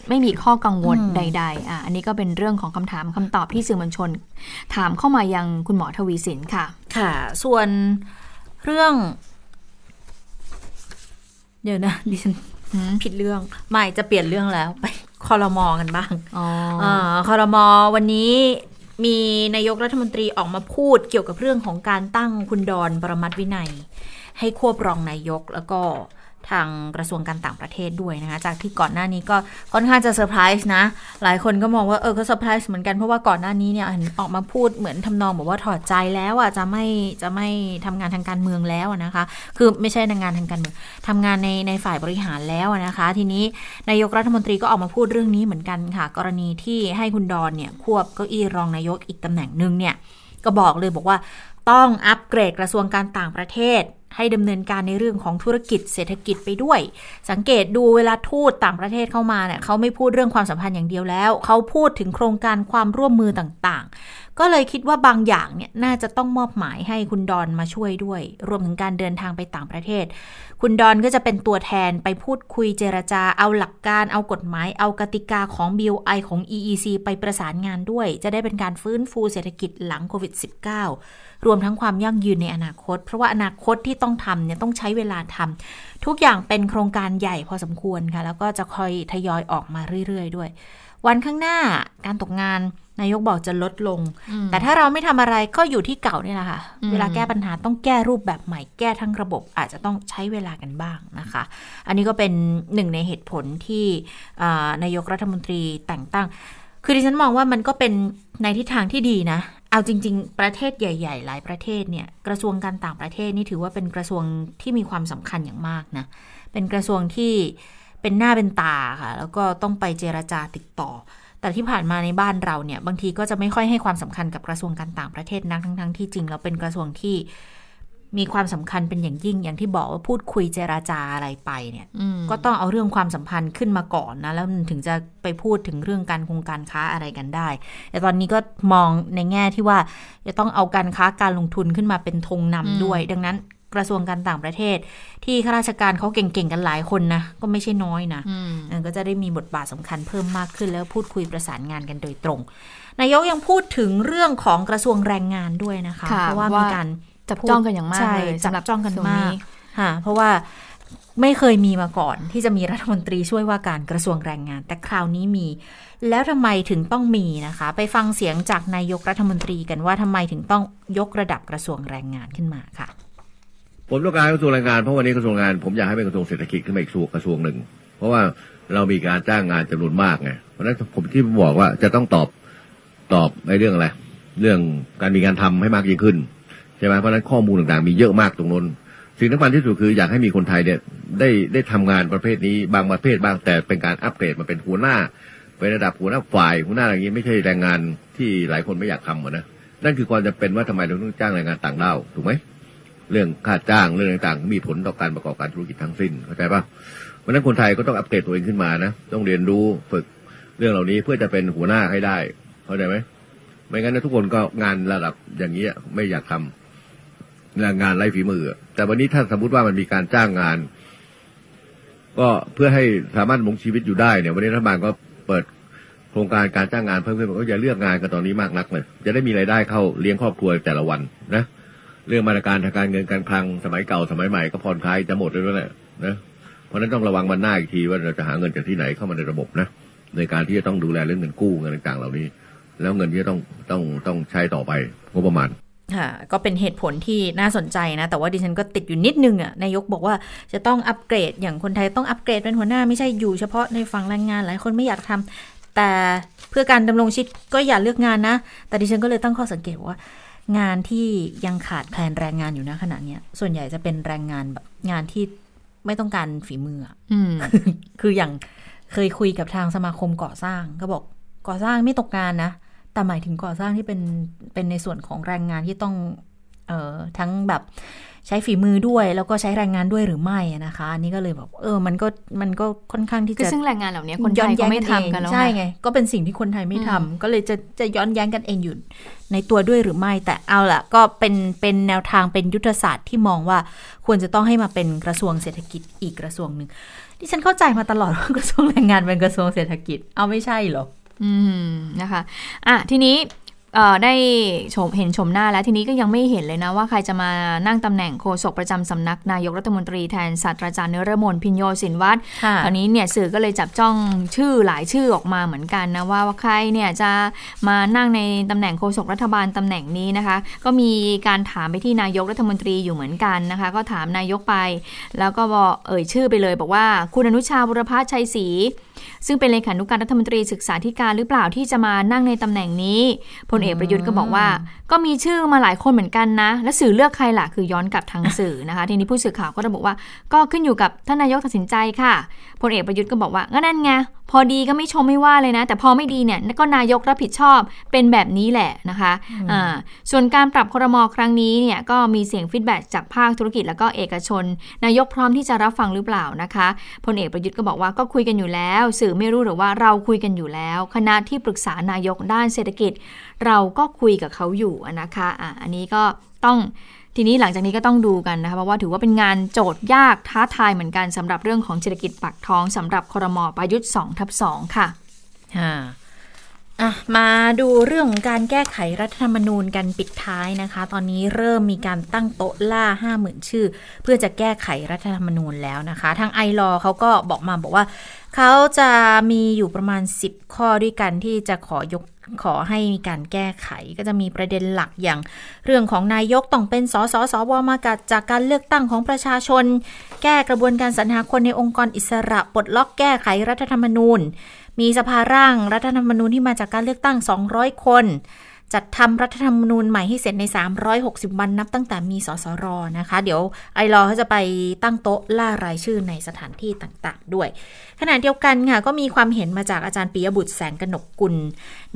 ไม่มีข้อกังวลใดๆอะอันนี้ก็เป็นเรื่องของคำถามคำตอบที่สื่อมวลชน ถามเข้ามายังคุณหมอทวีสินค่ะ ค่ะ ส่วนเรื่อง เดี๋ยวนะดิฉัน ผิดเรื่องไม่จะเปลี่ยนเรื่องแล้วไปคอรมอกันบ้างอ๋ออ่าคอรมอวันนี้มีนายกรัฐมนตรีออกมาพูดเกี่ยวกับเรื่องของการตั้งคุณดอนปรมัตถ์วินัย ให้ควบรองนายกแล้วก็ ทางกระทรวงการต่างประเทศด้วยนะคะ จากที่ก่อนหน้านี้ก็ค่อนข้างจะเซอร์ไพรส์นะ หลายคนก็มองว่าเออก็เซอร์ไพรส์เหมือนกันเพราะว่าก่อนหน้านี้เนี่ยเห็นออกมาพูดเหมือนทำนองบอกว่าถอดใจแล้วอะจะไม่จะไม่ทำงานทางการเมืองแล้วนะคะ คือไม่ใช่ทำงานทางการเมืองทำงานในในฝ่ายบริหารแล้วนะคะ ทีนี้นายกรัฐมนตรีก็ออกมาพูดเรื่องนี้เหมือนกันค่ะ กรณีที่ให้คุณดอนเนี่ยควบเก้าอี้รองนายกอีกตำแหน่งหนึ่งเนี่ยก็บอกเลยบอกว่าต้องอัปเกรดกระทรวงการต่างประเทศ ให้ดำเนินการในเรื่องของธุรกิจเศรษฐกิจไปด้วย สังเกตดูเวลาทูตต่างประเทศเข้ามาเนี่ยเขาไม่พูดเรื่องความสัมพันธ์อย่างเดียวแล้ว เขาพูดถึงโครงการความร่วมมือต่างๆ ก็เลยคิดว่าบางอย่างเนี่ยน่าจะต้องมอบหมายให้คุณดอนมาช่วยด้วย รวมถึงการเดินทางไปต่างประเทศ คุณดอนก็จะเป็นตัวแทนไปพูดคุยเจรจาเอาหลักการเอากฎหมายเอากติกาของ BOI ของ EEC ไปประสานงานด้วย จะได้เป็นการฟื้นฟูเศรษฐกิจหลังโควิด -19 รวมทั้งความยั่งยืนในอนาคต เพราะว่าอนาคตที่ต้องทำเนี่ยต้องใช้เวลาทำทุกอย่างเป็นโครงการใหญ่พอสมควรค่ะ แล้วก็จะคอยทยอยออกมาเรื่อย ๆ ด้วย วันข้างหน้าการตกงานนายกบอกจะลดลง แต่ถ้าเราไม่ทำอะไรก็อยู่ที่เก่านี่แหละค่ะ เวลาแก้ปัญหาต้องแก้รูปแบบใหม่ แก้ทั้งระบบอาจจะต้องใช้เวลากันบ้างนะคะ อันนี้ก็เป็นหนึ่งในเหตุผลที่นายกรัฐมนตรีแต่งตั้ง คือดิฉันมองว่ามันก็เป็นในทิศทางที่ดีนะ เอาจริง ๆ ประเทศใหญ่ ๆ หลายประเทศเนี่ยกระทรวงการต่างประเทศนี่ถือว่าเป็นกระทรวงที่มีความสำคัญอย่างมากนะเป็นกระทรวงที่เป็นหน้าเป็นตาค่ะ แล้วก็ต้องไปเจรจาติดต่อ แต่ที่ผ่านมาในบ้านเราเนี่ย บางทีก็จะไม่ค่อยให้ความสำคัญกับกระทรวงการต่างประเทศนักทั้งๆที่จริงแล้วเป็นกระทรวงที่ มีความสำคัญเป็นอย่างยิ่งอย่างที่บอกว่าพูดคุยเจราจาอะไรไปเนี่ยก็ต้องเอาเรื่องความสัมพันธ์ขึ้นมาก่อนนะ แล้วถึงจะไปพูดถึงเรื่องการคงการค้าอะไรกันได้ แต่ตอนนี้ก็มองในแง่ที่ว่า จะต้องเอาการค้าการลงทุนขึ้นมาเป็นธงนำด้วย ดังนั้นกระทรวงการต่างประเทศ ที่ข้าราชการเขาเก่งๆกันหลายคนนะก็ไม่ใช่น้อยนะก็จะได้มีบทบาทสำคัญเพิ่มมากขึ้นแล้วพูดคุยประสานงานกันโดยตรงนายกยังพูดถึงเรื่องของกระทรวงแรงงานด้วยนะคะ เพราะว่ามีการ จับจ้องกันอย่างมากเลยจับจ้องกันมากค่ะเพราะว่าไม่เคยมีมาก่อนที่จะมีรัฐมนตรีช่วยว่าการกระทรวงแรงงาน แต่คราวนี้มี แล้วทำไมถึงต้องมีนะคะ ไปฟังเสียงจากนายกรัฐมนตรีกันว่าทำไมถึงต้องยกระดับกระทรวงแรงงานขึ้นมาค่ะ ผมต้องการกระทรวงแรงงานเพราะวันนี้กระทรวงงาน ผมอยากให้เป็นกระทรวงเศรษฐกิจขึ้นมาอีกกระทรวงหนึ่ง เพราะว่าเรามีการจ้างงานจำนวนมากไงเพราะฉะนั้นผมที่บอกว่าจะต้องตอบตอบในเรื่องอะไรเรื่องการมีการทำให้มากยิ่งขึ้น ใช่ไหมเพราะนั้นข้อมูลต่างๆมีเยอะมากตรงนั้นสิ่งสำคัญที่สุดคืออยากให้มีคนไทยเนี่ยได้ได้ทำงานประเภทนี้บางประเภทบางแต่เป็นการอัปเกรดมาเป็นหัวหน้าไประดับหัวหน้าฝ่ายหัวหน้าอะไรอย่างนี้ไม่ใช่แรงงานที่หลายคนไม่อยากทำหรอนะนั่นคือความจำเป็นว่าทำไมเราต้องจ้างแรงงานต่างด้าวถูกไหมเรื่องค่าจ้างเรื่องต่างๆ มีผลต่อการประกอบการธุรกิจทั้งสิ้นเข้าใจปะเพราะนั้นคนไทยก็ต้องอัปเกรดตัวเองขึ้นมานะต้องเรียนรู้ฝึกเรื่องเหล่านี้เพื่อจะเป็นหัวหน้าให้ได้เข้าใจไหมไม่งั้นทุกคนก็งานระดับอย่างนี้ไม่อยากทำ แรงงานไร้ฝีมือ แต่วันนี้ถ้าสมมติว่ามันมีการจ้างงาน ก็เพื่อให้สามารถมงชีวิตอยู่ได้เนี่ยวันนี้รัฐบาลก็เปิดโครงการการจ้างงานเพิ่มขึ้นก็อย่าเลือกงานกันตอนนี้มากนักเลยจะได้มีรายได้เข้าเลี้ยงครอบครัวแต่ละวันนะเรื่องมาตรการทางการเงินการคลังสมัยเก่าสมัยใหม่ก็ผ่อนคลายจะหมดเลยแหละนะเพราะนั้นต้องระวังวันหน้าอีกทีว่าเราจะหาเงินจากที่ไหนเข้ามาในระบบนะในการที่จะต้องดูแลเรื่องเงินกู้เงินต่างๆเหล่านี้ แล้วเงินที่ต้องต้องต้องใช้ต่อไปงบประมาณ ค่ะก็เป็นเหตุผลที่น่าสนใจนะ แต่ว่าดิฉันก็ติดอยู่นิดนึงอะนายกบอกว่าจะต้องอัปเกรดอย่างคนไทยต้องอัปเกรดเป็นหัวหน้าไม่ใช่อยู่เฉพาะในฝั่งแรงงานหลายคนไม่อยากทำแต่เพื่อการดำรงชีวิตก็อย่าเลือกงานนะ แต่ดิฉันก็เลยตั้งข้อสังเกตว่า งานที่ยังขาดแคลนแรงงานอยู่นะขณะนี้ส่วนใหญ่จะเป็นแรงงานแบบงานที่ไม่ต้องการฝีมืออืคืออย่างเคยคุยกับทางสมาคมก่อสร้างก็บอกก่อสร้างไม่ตกงานนะ แต่หมายถึงก่อสร้างที่เป็นเป็นในส่วนของแรงงานที่ต้องเอ่อทั้งแบบใช้ฝีมือด้วย แล้วก็ใช้แรงงานด้วยหรือไม่นะคะอันนี้ก็เลยแบบเออมันก็มันก็ค่อนข้างที่จะซึ่งแรงงานเหล่านี้คนไทยก็ไม่ทำกันแล้วใช่ไงก็เป็นสิ่งที่คนไทยไม่ทำก็เลยจะจะย้อนแย้งกันเองอยู่ในตัวด้วยหรือไม่ แต่เอาละก็เป็นเป็นแนวทางเป็นยุทธศาสตร์ที่มองว่าควรจะต้องให้มาเป็นกระทรวงเศรษฐกิจอีกกระทรวงหนึ่งที่ฉันเข้าใจมาตลอดว่ากระทรวงแรงงานเป็นกระทรวงเศรษฐกิจ เอาไม่ใช่หรอ อืมนะคะ อะทีนี้ ได้ชมเห็นชมหน้าแล้วทีนี้ก็ยังไม่เห็นเลยนะ ว่าใครจะมานั่งตำแหน่งโฆษกประจำสำนักนายกรัฐมนตรีแทนศาสตราจารย์เนรมนพินโยสินวัตรคราวนี้เนี่ยสื่อก็เลยจับจ้องชื่อหลายชื่อออกมาเหมือนกันนะว่าว่าใครเนี่ยจะมานั่งในตำแหน่งโฆษกรัฐบาลตำแหน่งนี้นะคะ ก็มีการถามไปที่นายกรัฐมนตรีอยู่เหมือนกันนะคะ ก็ถามนายกไป แล้วก็บอกเอ่ยชื่อไปเลย บอกว่าคุณอนุชาบุรพชัยศรีซึ่งเป็นเลขานุการรัฐมนตรีศึกษาธิการหรือเปล่าที่จะมานั่งในตำแหน่งนี้พลลเอกประยุทธ์ก็บอกว่า ก็มีชื่อมาหลายคนเหมือนกันนะ และสื่อเลือกใครล่ะคือย้อนกลับทางสื่อนะคะ ทีนี้ผู้สื่อข่าวก็ระบุว่า ก็ขึ้นอยู่กับท่านนายกตัดสินใจค่ะพลเอกประยุทธ์ก็บอกว่าก็นั่นไงพอดีก็ไม่ชมไม่ว่าเลยนะ แต่พอไม่ดีเนี่ยก็นายกรับผิดชอบเป็นแบบนี้แหละนะคะอ่าส่วนการปรับครมครั้งนี้เนี่ยก็มีเสียงฟีดแบ็จากภาคธุรกิจแล้วก็เอกชน นายกพร้อมที่จะรับฟังหรือเปล่านะคะพลเอกประยุทธ์ก็บอกว่าก็คุยกันอยู่แล้ว สื่อไม่รู้หรือว่าเราคุยกันอยู่แล้ว คณะที่ปรึกษานายกด้านเศรษฐกิจ เราก็คุยกับเขาอยู่นะคะอะอันนี้ก็ต้องทีนี้หลังจากนี้ก็ต้องดูกันนะคะเพราะว่าถือว่าเป็นงานโจทย์ยากท้าทายเหมือนกันสำหรับเรื่องของเศรษฐกิจปากท้องสำหรับครมประยุทธ์2ทับ2ค่ะอ่า อะมาดูเรื่องของการแก้ไขรัฐธรรมนูญกันปิดท้ายนะคะ ตอนนี้เริ่มมีการตั้งโต๊ะล่า 50,000 ชื่อ เพื่อจะแก้ไขรัฐธรรมนูญแล้วนะคะ ทางไอรอเขาก็บอกมาบอกว่า เขาจะมีอยู่ประมาณ 10 ข้อด้วยกันที่จะขอยกขอให้มีการแก้ไขก็จะมีประเด็นหลักอย่างเรื่องของนายกต้องเป็นสสสวมาจากการเลือกตั้งของประชาชน แก้กระบวนการสรรหาคนในองค์กรอิสระปลดล็อกแก้ไขรัฐธรรมนูญ มีสภาร่างรัฐธรรมนูญที่มาจากการเลือกตั้ง 200 คน จัดทำรัฐธรรมนูญใหม่ให้เสร็จใน 360 วันนับตั้งแต่มีสสรนะคะ เดี๋ยวไอรอเขาจะไปตั้งโต๊ะล่ารายชื่อในสถานที่ต่างๆ ด้วย ขณะเดียวกันค่ะ ก็มีความเห็นมาจากอาจารย์ปิยบุตรแสงกนกกุล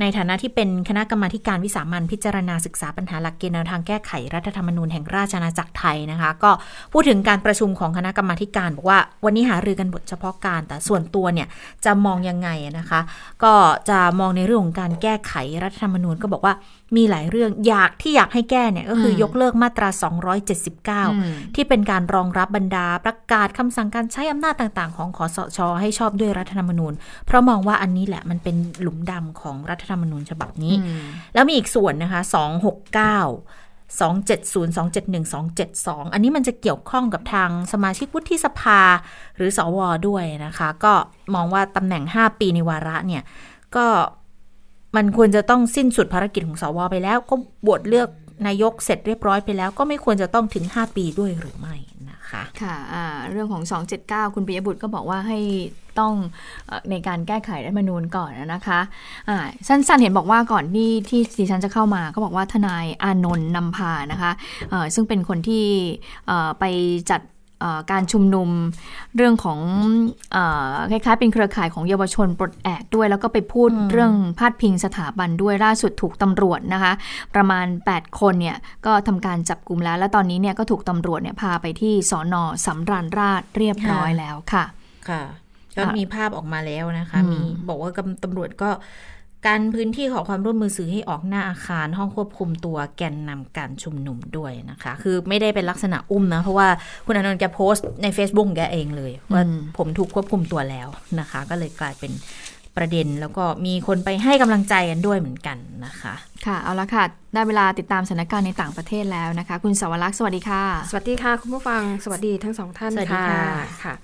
ในฐานะที่เป็นคณะกรรมาการวิสามันพิจารณาศึกษาปัญหาหลักเกณฑ์แนวทางแก้ไขรัฐธรรมนูญแห่งราชอาณาจักรไทยนะคะ ก็พูดถึงการประชุมของคณะกรรมาการบอกว่าวันนี้หารือกันบทเฉพาะการ แต่ส่วนตัวเนี่ยจะมองยังไงนะคะ ก็จะมองในเรื่องของการแก้ไขรัฐธรรมนูญก็บอกว่ามีหลายเรื่องอยากที่อยากให้แก้เนี่ยก็คือมยกเลิกมาตรา 279 ที่เป็นการรองรับบรรดาประกาศคำสั่งการใช้อำนาจต่างๆ ของคอสช ให้ชอบด้วยรัฐธรรมนูญ เพราะมองว่าอันนี้แหละมันเป็นหลุมดำของรัฐธรรมนูญฉบับนี้ แล้วมีอีกส่วนนะคะ 269 270 271 272 อันนี้มันจะเกี่ยวข้องกับทางสมาชิกวุฒิสภา หรือสวด้วยนะคะ ก็มองว่าตำแหน่ง 5 ปีในวาระเนี่ยก็ มันควรจะต้องสิ้นสุดภารกิจของสวไปแล้ว ก็บวชเลือกนายกเสร็จเรียบร้อยไปแล้ว ก็ไม่ควรจะต้องถึง 5 ปีด้วยหรือไม่นะคะค่ะอ่าเรื่องของ 279 คุณปิยบุตรก็บอกว่าให้ต้องในการแก้ไขรัฐมนูญก่อนนะคะอ่าสั้นๆเห็นบอกว่าก่อนที่ที่ดิฉันจะเข้ามาก็บอกว่าทนายอานนท์นำพานะคะเอ่อซึ่งเป็นคนที่ไปจัด การชุมนุมเรื่องของเออคล้ายๆเป็นเครือข่ายของเยาวชนปลดแอกด้วย แล้วก็ไปพูดเรื่องพาดพิงสถาบันด้วยล่าสุดถูกตำรวจนะคะ ประมาณ 8 คนเนี่ยก็ทำการจับกลุ่มแล้ว และตอนนี้เนี่ยก็ถูกตำรวจเนี่ยพาไปที่สอนอสำราญราชเรียบร้อยแล้วค่ะ ค่ะก็ค่ะมีภาพออกมาแล้วนะคะอืมมีบอกว่ากำตำรวจก็ การพื้นที่ขอความร่วมมือสื่อให้ออกหน้าอาคารห้องควบคุมตัวแกนนำการชุมนุมด้วยนะคะ คือไม่ได้เป็นลักษณะอุ้มนะ เพราะว่าคุณอานนท์แกโพสต์ใน Facebook ของแกเองเลย ว่าอืมผมถูกควบคุมตัวแล้วนะคะ ก็เลยกลายเป็นประเด็นแล้วก็มีคนไปให้กำลังใจกันด้วยเหมือนกันนะคะ ค่ะ เอาละค่ะ ได้เวลาติดตามสถานการณ์ในต่างประเทศแล้วนะคะ คุณสวรักษ์สวัสดีค่ะ สวัสดีค่ะ คุณผู้ฟังสวัสดีทั้งสองท่านสวัสดีค่ะค่ะค่ะ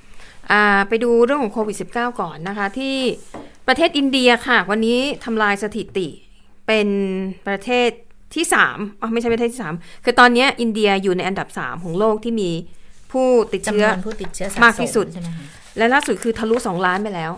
อ่าไปดูเรื่องของโควิด -19 ก่อนนะคะที่ ประเทศอินเดียค่ะ วันนี้ทำลายสถิติเป็นประเทศที่สามอ๋อไม่ใช่ประเทศที่สามคือตอนนี้อินเดียอยู่ในอันดับสามของโลกที่มีผู้ติดจำเชื้นอวนผู้ติดเชื้อสะสมากที่สุดใช่ไหมคะและล่าสุดคือทะลุสองล้านไปแล้ว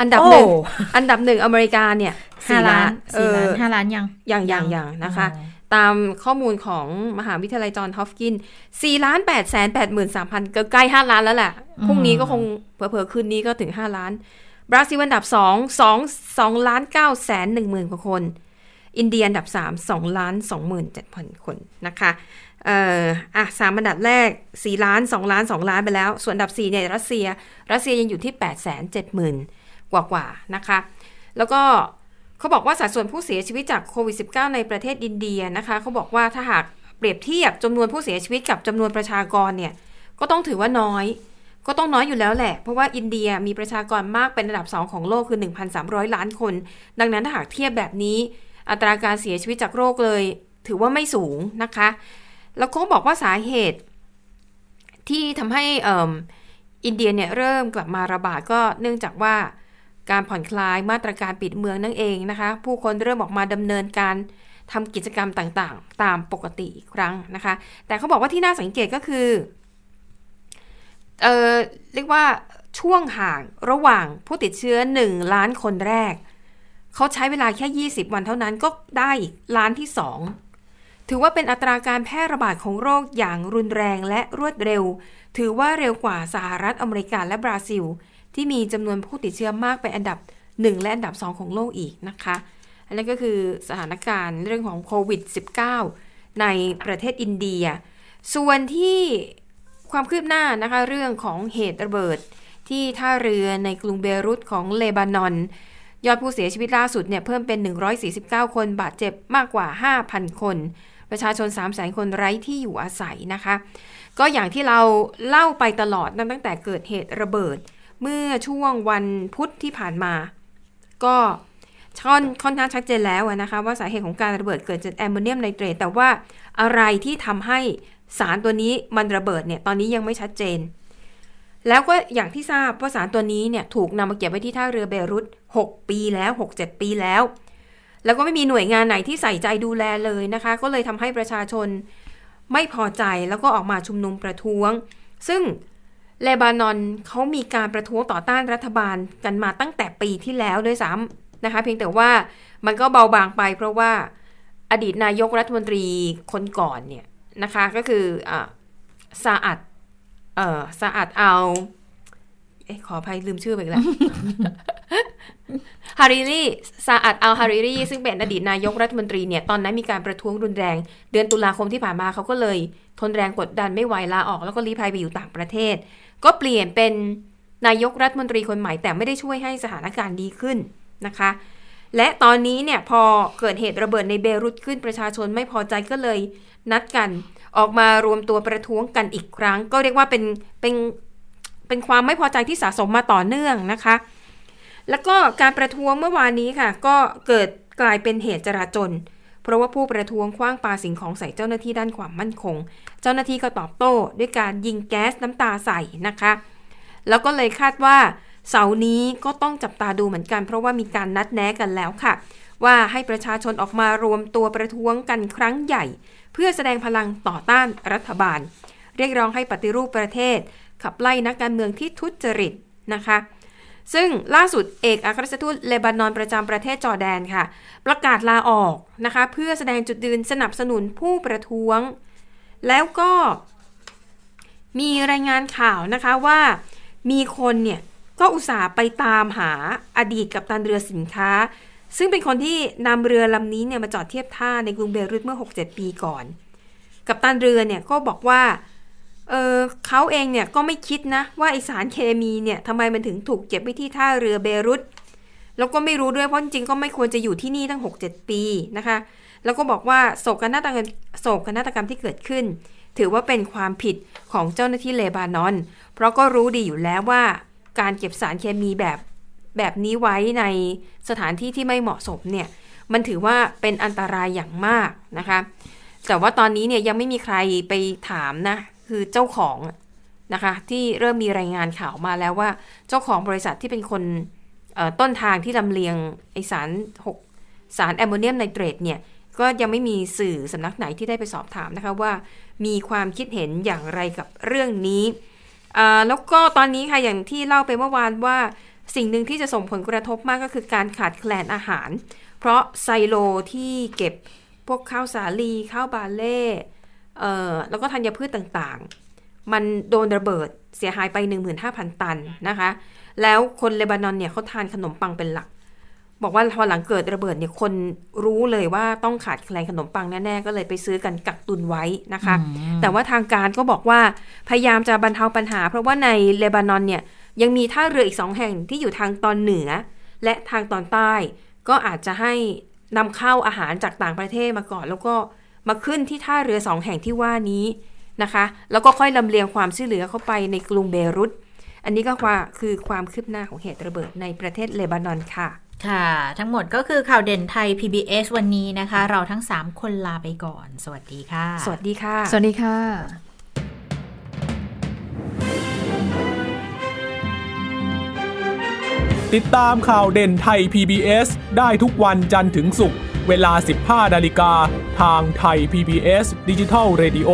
อันดับหนึ่งโอ้อันดับหนึ่งอเมริกาเนี่ยห้าสี่ล้านเอสี่ล้าอนห้าล้านยังอย่างอย่างอย่างนะคะ ตามข้อมูลของมหาวิทยาลัยจอห์นฮอฟกิน4ล้าน8แสน8หมื่น3พันก็ใกล้ 5 ล้านแล้วแหละ พรุ่งนี้ก็คงเผลอๆ คืนนี้ก็ถึง 5 ล้าน บราซิลอันดับ 2 2 2ล้าน9แสน1หมื่นกว่าคน อินเดียอันดับ 3 2 ล้าน2 7 0 0 0คนนะคะ เอ่อ อะสามอันดับแรก 4 ล้าน 2 ล้าน 2 ล้านไปแล้ว ส่วนอันดับ 4 เนี่ยรัสเซีย รัสเซียยังอยู่ที่8แสน7หมื่นกว่าๆนะคะ แล้วก็ เขาบอกว่าสัดส่วนผู้เสียชีวิตจากโควิด -19 ในประเทศอินเดียนะคะเขาบอกว่าถ้าหากเปรียบเทียบจำนวนผู้เสียชีวิตกับจำนวนประชากรเนี่ยก็ต้องถือว่าน้อย ก็ต้องน้อยอยู่แล้วแหละ เพราะว่าอินเดียมีประชากรมากเป็นอันดับ 2 ของโลกคือ 1,300 ล้านคน ดังนั้นถ้าหากเทียบแบบนี้ อัตราการเสียชีวิตจากโรคเลย ถือว่าไม่สูงนะคะ แล้วเขาบอกว่าสาเหตุ ที่ทำให้อินเดียเนี่ยเริ่มกลับมาระบาดก็เนื่องจากว่า การผ่อนคลายมาตรการปิดเมืองนั่นเองนะคะ ผู้คนเริ่มออกมาดำเนินการทำกิจกรรมต่างๆ ตามปกติอีกครั้งนะคะ แต่เขาบอกว่าที่น่าสังเกตก็คือเออเรียกว่าช่วงห่างระหว่างผู้ติดเชื้อ 1 ล้านคนแรก เขาใช้เวลาแค่ 20 วันเท่านั้นก็ได้อีกล้านที่ 2 ถือว่าเป็นอัตราการแพร่ระบาดของโรคอย่างรุนแรงและรวดเร็ว ถือว่าเร็วกว่าสหรัฐอเมริกาและบราซิล ที่มีจำนวนผู้ติดเชื้อมากเป็นอันดับ 1 และอันดับ 2 ของโลกอีกนะคะ อันนั้นก็คือสถานการณ์เรื่องของโควิด -19 ในประเทศอินเดีย ส่วนที่ความคืบหน้านะคะเรื่องของเหตุระเบิด ที่ท่าเรือในกรุงเบรุตของเลบานอน ยอดผู้เสียชีวิตล่าสุดเนี่ยเพิ่มเป็น 149 คนบาดเจ็บมากกว่า 5,000 คน ประชาชน 300,000 คนไร้ที่อยู่อาศัยนะคะ ก็อย่างที่เราเล่าไปตลอดตั้งแต่เกิดเหตุระเบิด เมื่อช่วงวันพุธที่ผ่านมา ก็ค่อนค่อนข้างชัดเจนแล้วนะคะ ว่าสาเหตุของการระเบิดเกิดจากแอมโมเนียมไนเตรตแต่ว่าอะไรที่ทำให้สารตัวนี้มันระเบิดเนี่ยตอนนี้ยังไม่ชัดเจน แล้วก็อย่างที่ทราบว่าสารตัวนี้เนี่ยถูกนำมาเก็บไว้ที่ท่าเรือเบรุต6 ปีแล้ว 6-7 ปีแล้ว แล้วก็ไม่มีหน่วยงานไหนที่ใส่ใจดูแลเลยนะคะ ก็เลยทำให้ประชาชนไม่พอใจแล้วก็ออกมาชุมนุมประท้วง ซึ่ง เลบานอนเขามีการประท้วงต่อต้านรัฐบาลกันมาตั้งแต่ปีที่แล้วด้วยซ้ำนะคะ เพียงแต่ว่ามันก็เบาบางไปเพราะว่าอดีตนายกรัฐมนตรีคนก่อนเนี่ยนะคะก็คืออซาอัดเออซาอัดเอาเอ๊ะขออภัยลืมชื่อไปแล้วฮาริรีซาอัดอัลฮาริรีซึ่งเป็นอดีตนายกรัฐมนตรีเนี่ย ตอนนั้นมีการประท้วงรุนแรง เดือนตุลาคมที่ผ่านมาเขาก็เลย ทนแรงกดดันไม่ไหวลาออก แล้วก็รีภัยไปอยู่ต่างประเทศ ก็เปลี่ยนเป็นนายกรัฐมนตรีคนใหม่แต่ไม่ได้ช่วยให้สถานการณ์ดีขึ้นนะคะ และตอนนี้เนี่ยพอเกิดเหตุระเบิดในเบรุตขึ้นประชาชนไม่พอใจก็เลยนัดกันออกมารวมตัวประท้วงกันอีกครั้ง ก็เรียกว่าเป็นเป็นเป็นความไม่พอใจที่สะสมมาต่อเนื่องนะคะ แล้วก็การประท้วงเมื่อวานนี้ค่ะ ก็เกิดกลายเป็นเหตุจราจน เพราะว่าผู้ประท้วงคว้างปาสิ่งของใส่เจ้าหน้าที่ด้านความมั่นคง เจ้าหน้าที่ก็ตอบโต้ด้วยการยิงแก๊สน้ำตาใส่นะคะ แล้วก็เลยคาดว่า เสาร์นี้ก็ต้องจับตาดูเหมือนกัน เพราะว่ามีการนัดแนะกันแล้วค่ะ ว่าให้ประชาชนออกมารวมตัวประท้วงกันครั้งใหญ่ เพื่อแสดงพลังต่อต้านรัฐบาล เรียกร้องให้ปฏิรูปประเทศ ขับไล่นักการเมืองที่ทุจริตนะคะ ซึ่งล่าสุดเอกอัครราชทูตเลบานอนประจำประเทศจอร์แดนค่ะ ประกาศลาออกนะคะ เพื่อแสดงจุดยืนสนับสนุนผู้ประท้วง แล้วก็มีรายงานข่าวนะคะว่ามีคนเนี่ยก็อุตส่าห์ไปตามหาอดีตกัปตันเรือสินค้า ซึ่งเป็นคนที่นำเรือลำนี้เนี่ยมาจอดเทียบท่าในกรุงเบรุตเมื่อ 6-7 ปีก่อน กัปตันเรือเนี่ยก็บอกว่า เออเขาเองเนี่ยก็ไม่คิดนะว่าไอสารเคมีเนี่ยทำไมมันถึงถูกเก็บไว้ที่ท่าเรือเบรุตแล้วก็ไม่รู้ด้วยเพราะจริงก็ไม่ควรจะอยู่ที่นี่ตั้ง 6-7 ปีนะคะ แล้วก็บอกว่าโศกนาฏกรรมโศกนาฏกรรมที่เกิดขึ้น ถือว่าเป็นความผิดของเจ้าหน้าที่เลบานอน เพราะก็รู้ดีอยู่แล้วว่าการเก็บสารเคมีแบบแบบนี้ไว้ในสถานที่ที่ไม่เหมาะสมเนี่ยมันถือว่าเป็นอันตรายอย่างมากนะคะ แต่ว่าตอนนี้เนี่ยยังไม่มีใครไปถามนะ คือเจ้าของนะคะ ที่เริ่มมีรายงานข่าวมาแล้วว่าเจ้าของบริษัทที่เป็นคนต้นทางที่ลำเลียงไอสาร 6 สารแอมโมเนียมไนเตรตเนี่ย ก็ยังไม่มีสื่อสำนักไหนที่ได้ไปสอบถามนะคะว่ามีความคิดเห็นอย่างไรกับเรื่องนี้ แล้วก็ตอนนี้ค่ะ อย่างที่เล่าไปเมื่อวานว่าสิ่งหนึ่งที่จะส่งผลกระทบมากก็คือการขาดแคลนอาหาร เพราะไซโลที่เก็บพวกข้าวสาลีข้าวบาเล่ แล้วก็ธัญพืชต่างๆ มันโดนระเบิดเสียหายไป 15,000 ตันนะคะ แล้วคนเลบานอนเนี่ยเขาทานขนมปังเป็นหลัก บอกว่าพอหลังเกิดระเบิดเนี่ยคนรู้เลยว่าต้องขาดแคลนขนมปังแน่ๆก็เลยไปซื้อกันกักตุนไว้นะคะ แต่ว่าทางการก็บอกว่าพยายามจะบรรเทาปัญหา เพราะว่าในเลบานอนเนี่ยยังมีท่าเรืออีกสองแห่งที่อยู่ทางตอนเหนือ และทางตอนใต้ก็อาจจะให้นำเข้าอาหารจากต่างประเทศมาก่อนแล้วก็ มาขึ้นที่ท่าเรือสองแห่งที่ว่านี้นะคะ แล้วก็ค่อยลำเลียงความช่วยเหลือเข้าไปในกรุงเบรุต อันนี้ก็คือความคืบหน้าของเหตุระเบิดในประเทศเลบานอนค่ะ ค่ะ ทั้งหมดก็คือข่าวเด่นไทย PBS วันนี้นะคะ เราทั้ง 3 คนลาไปก่อน สวัสดีค่ะ สวัสดีค่ะ สวัสดีค่ะ ติดตามข่าวเด่นไทย PBS ได้ทุกวันจันทร์ถึงศุกร์ เวลา 15 นาฬิกา ทางไทย PBS ดิจิทัล Radio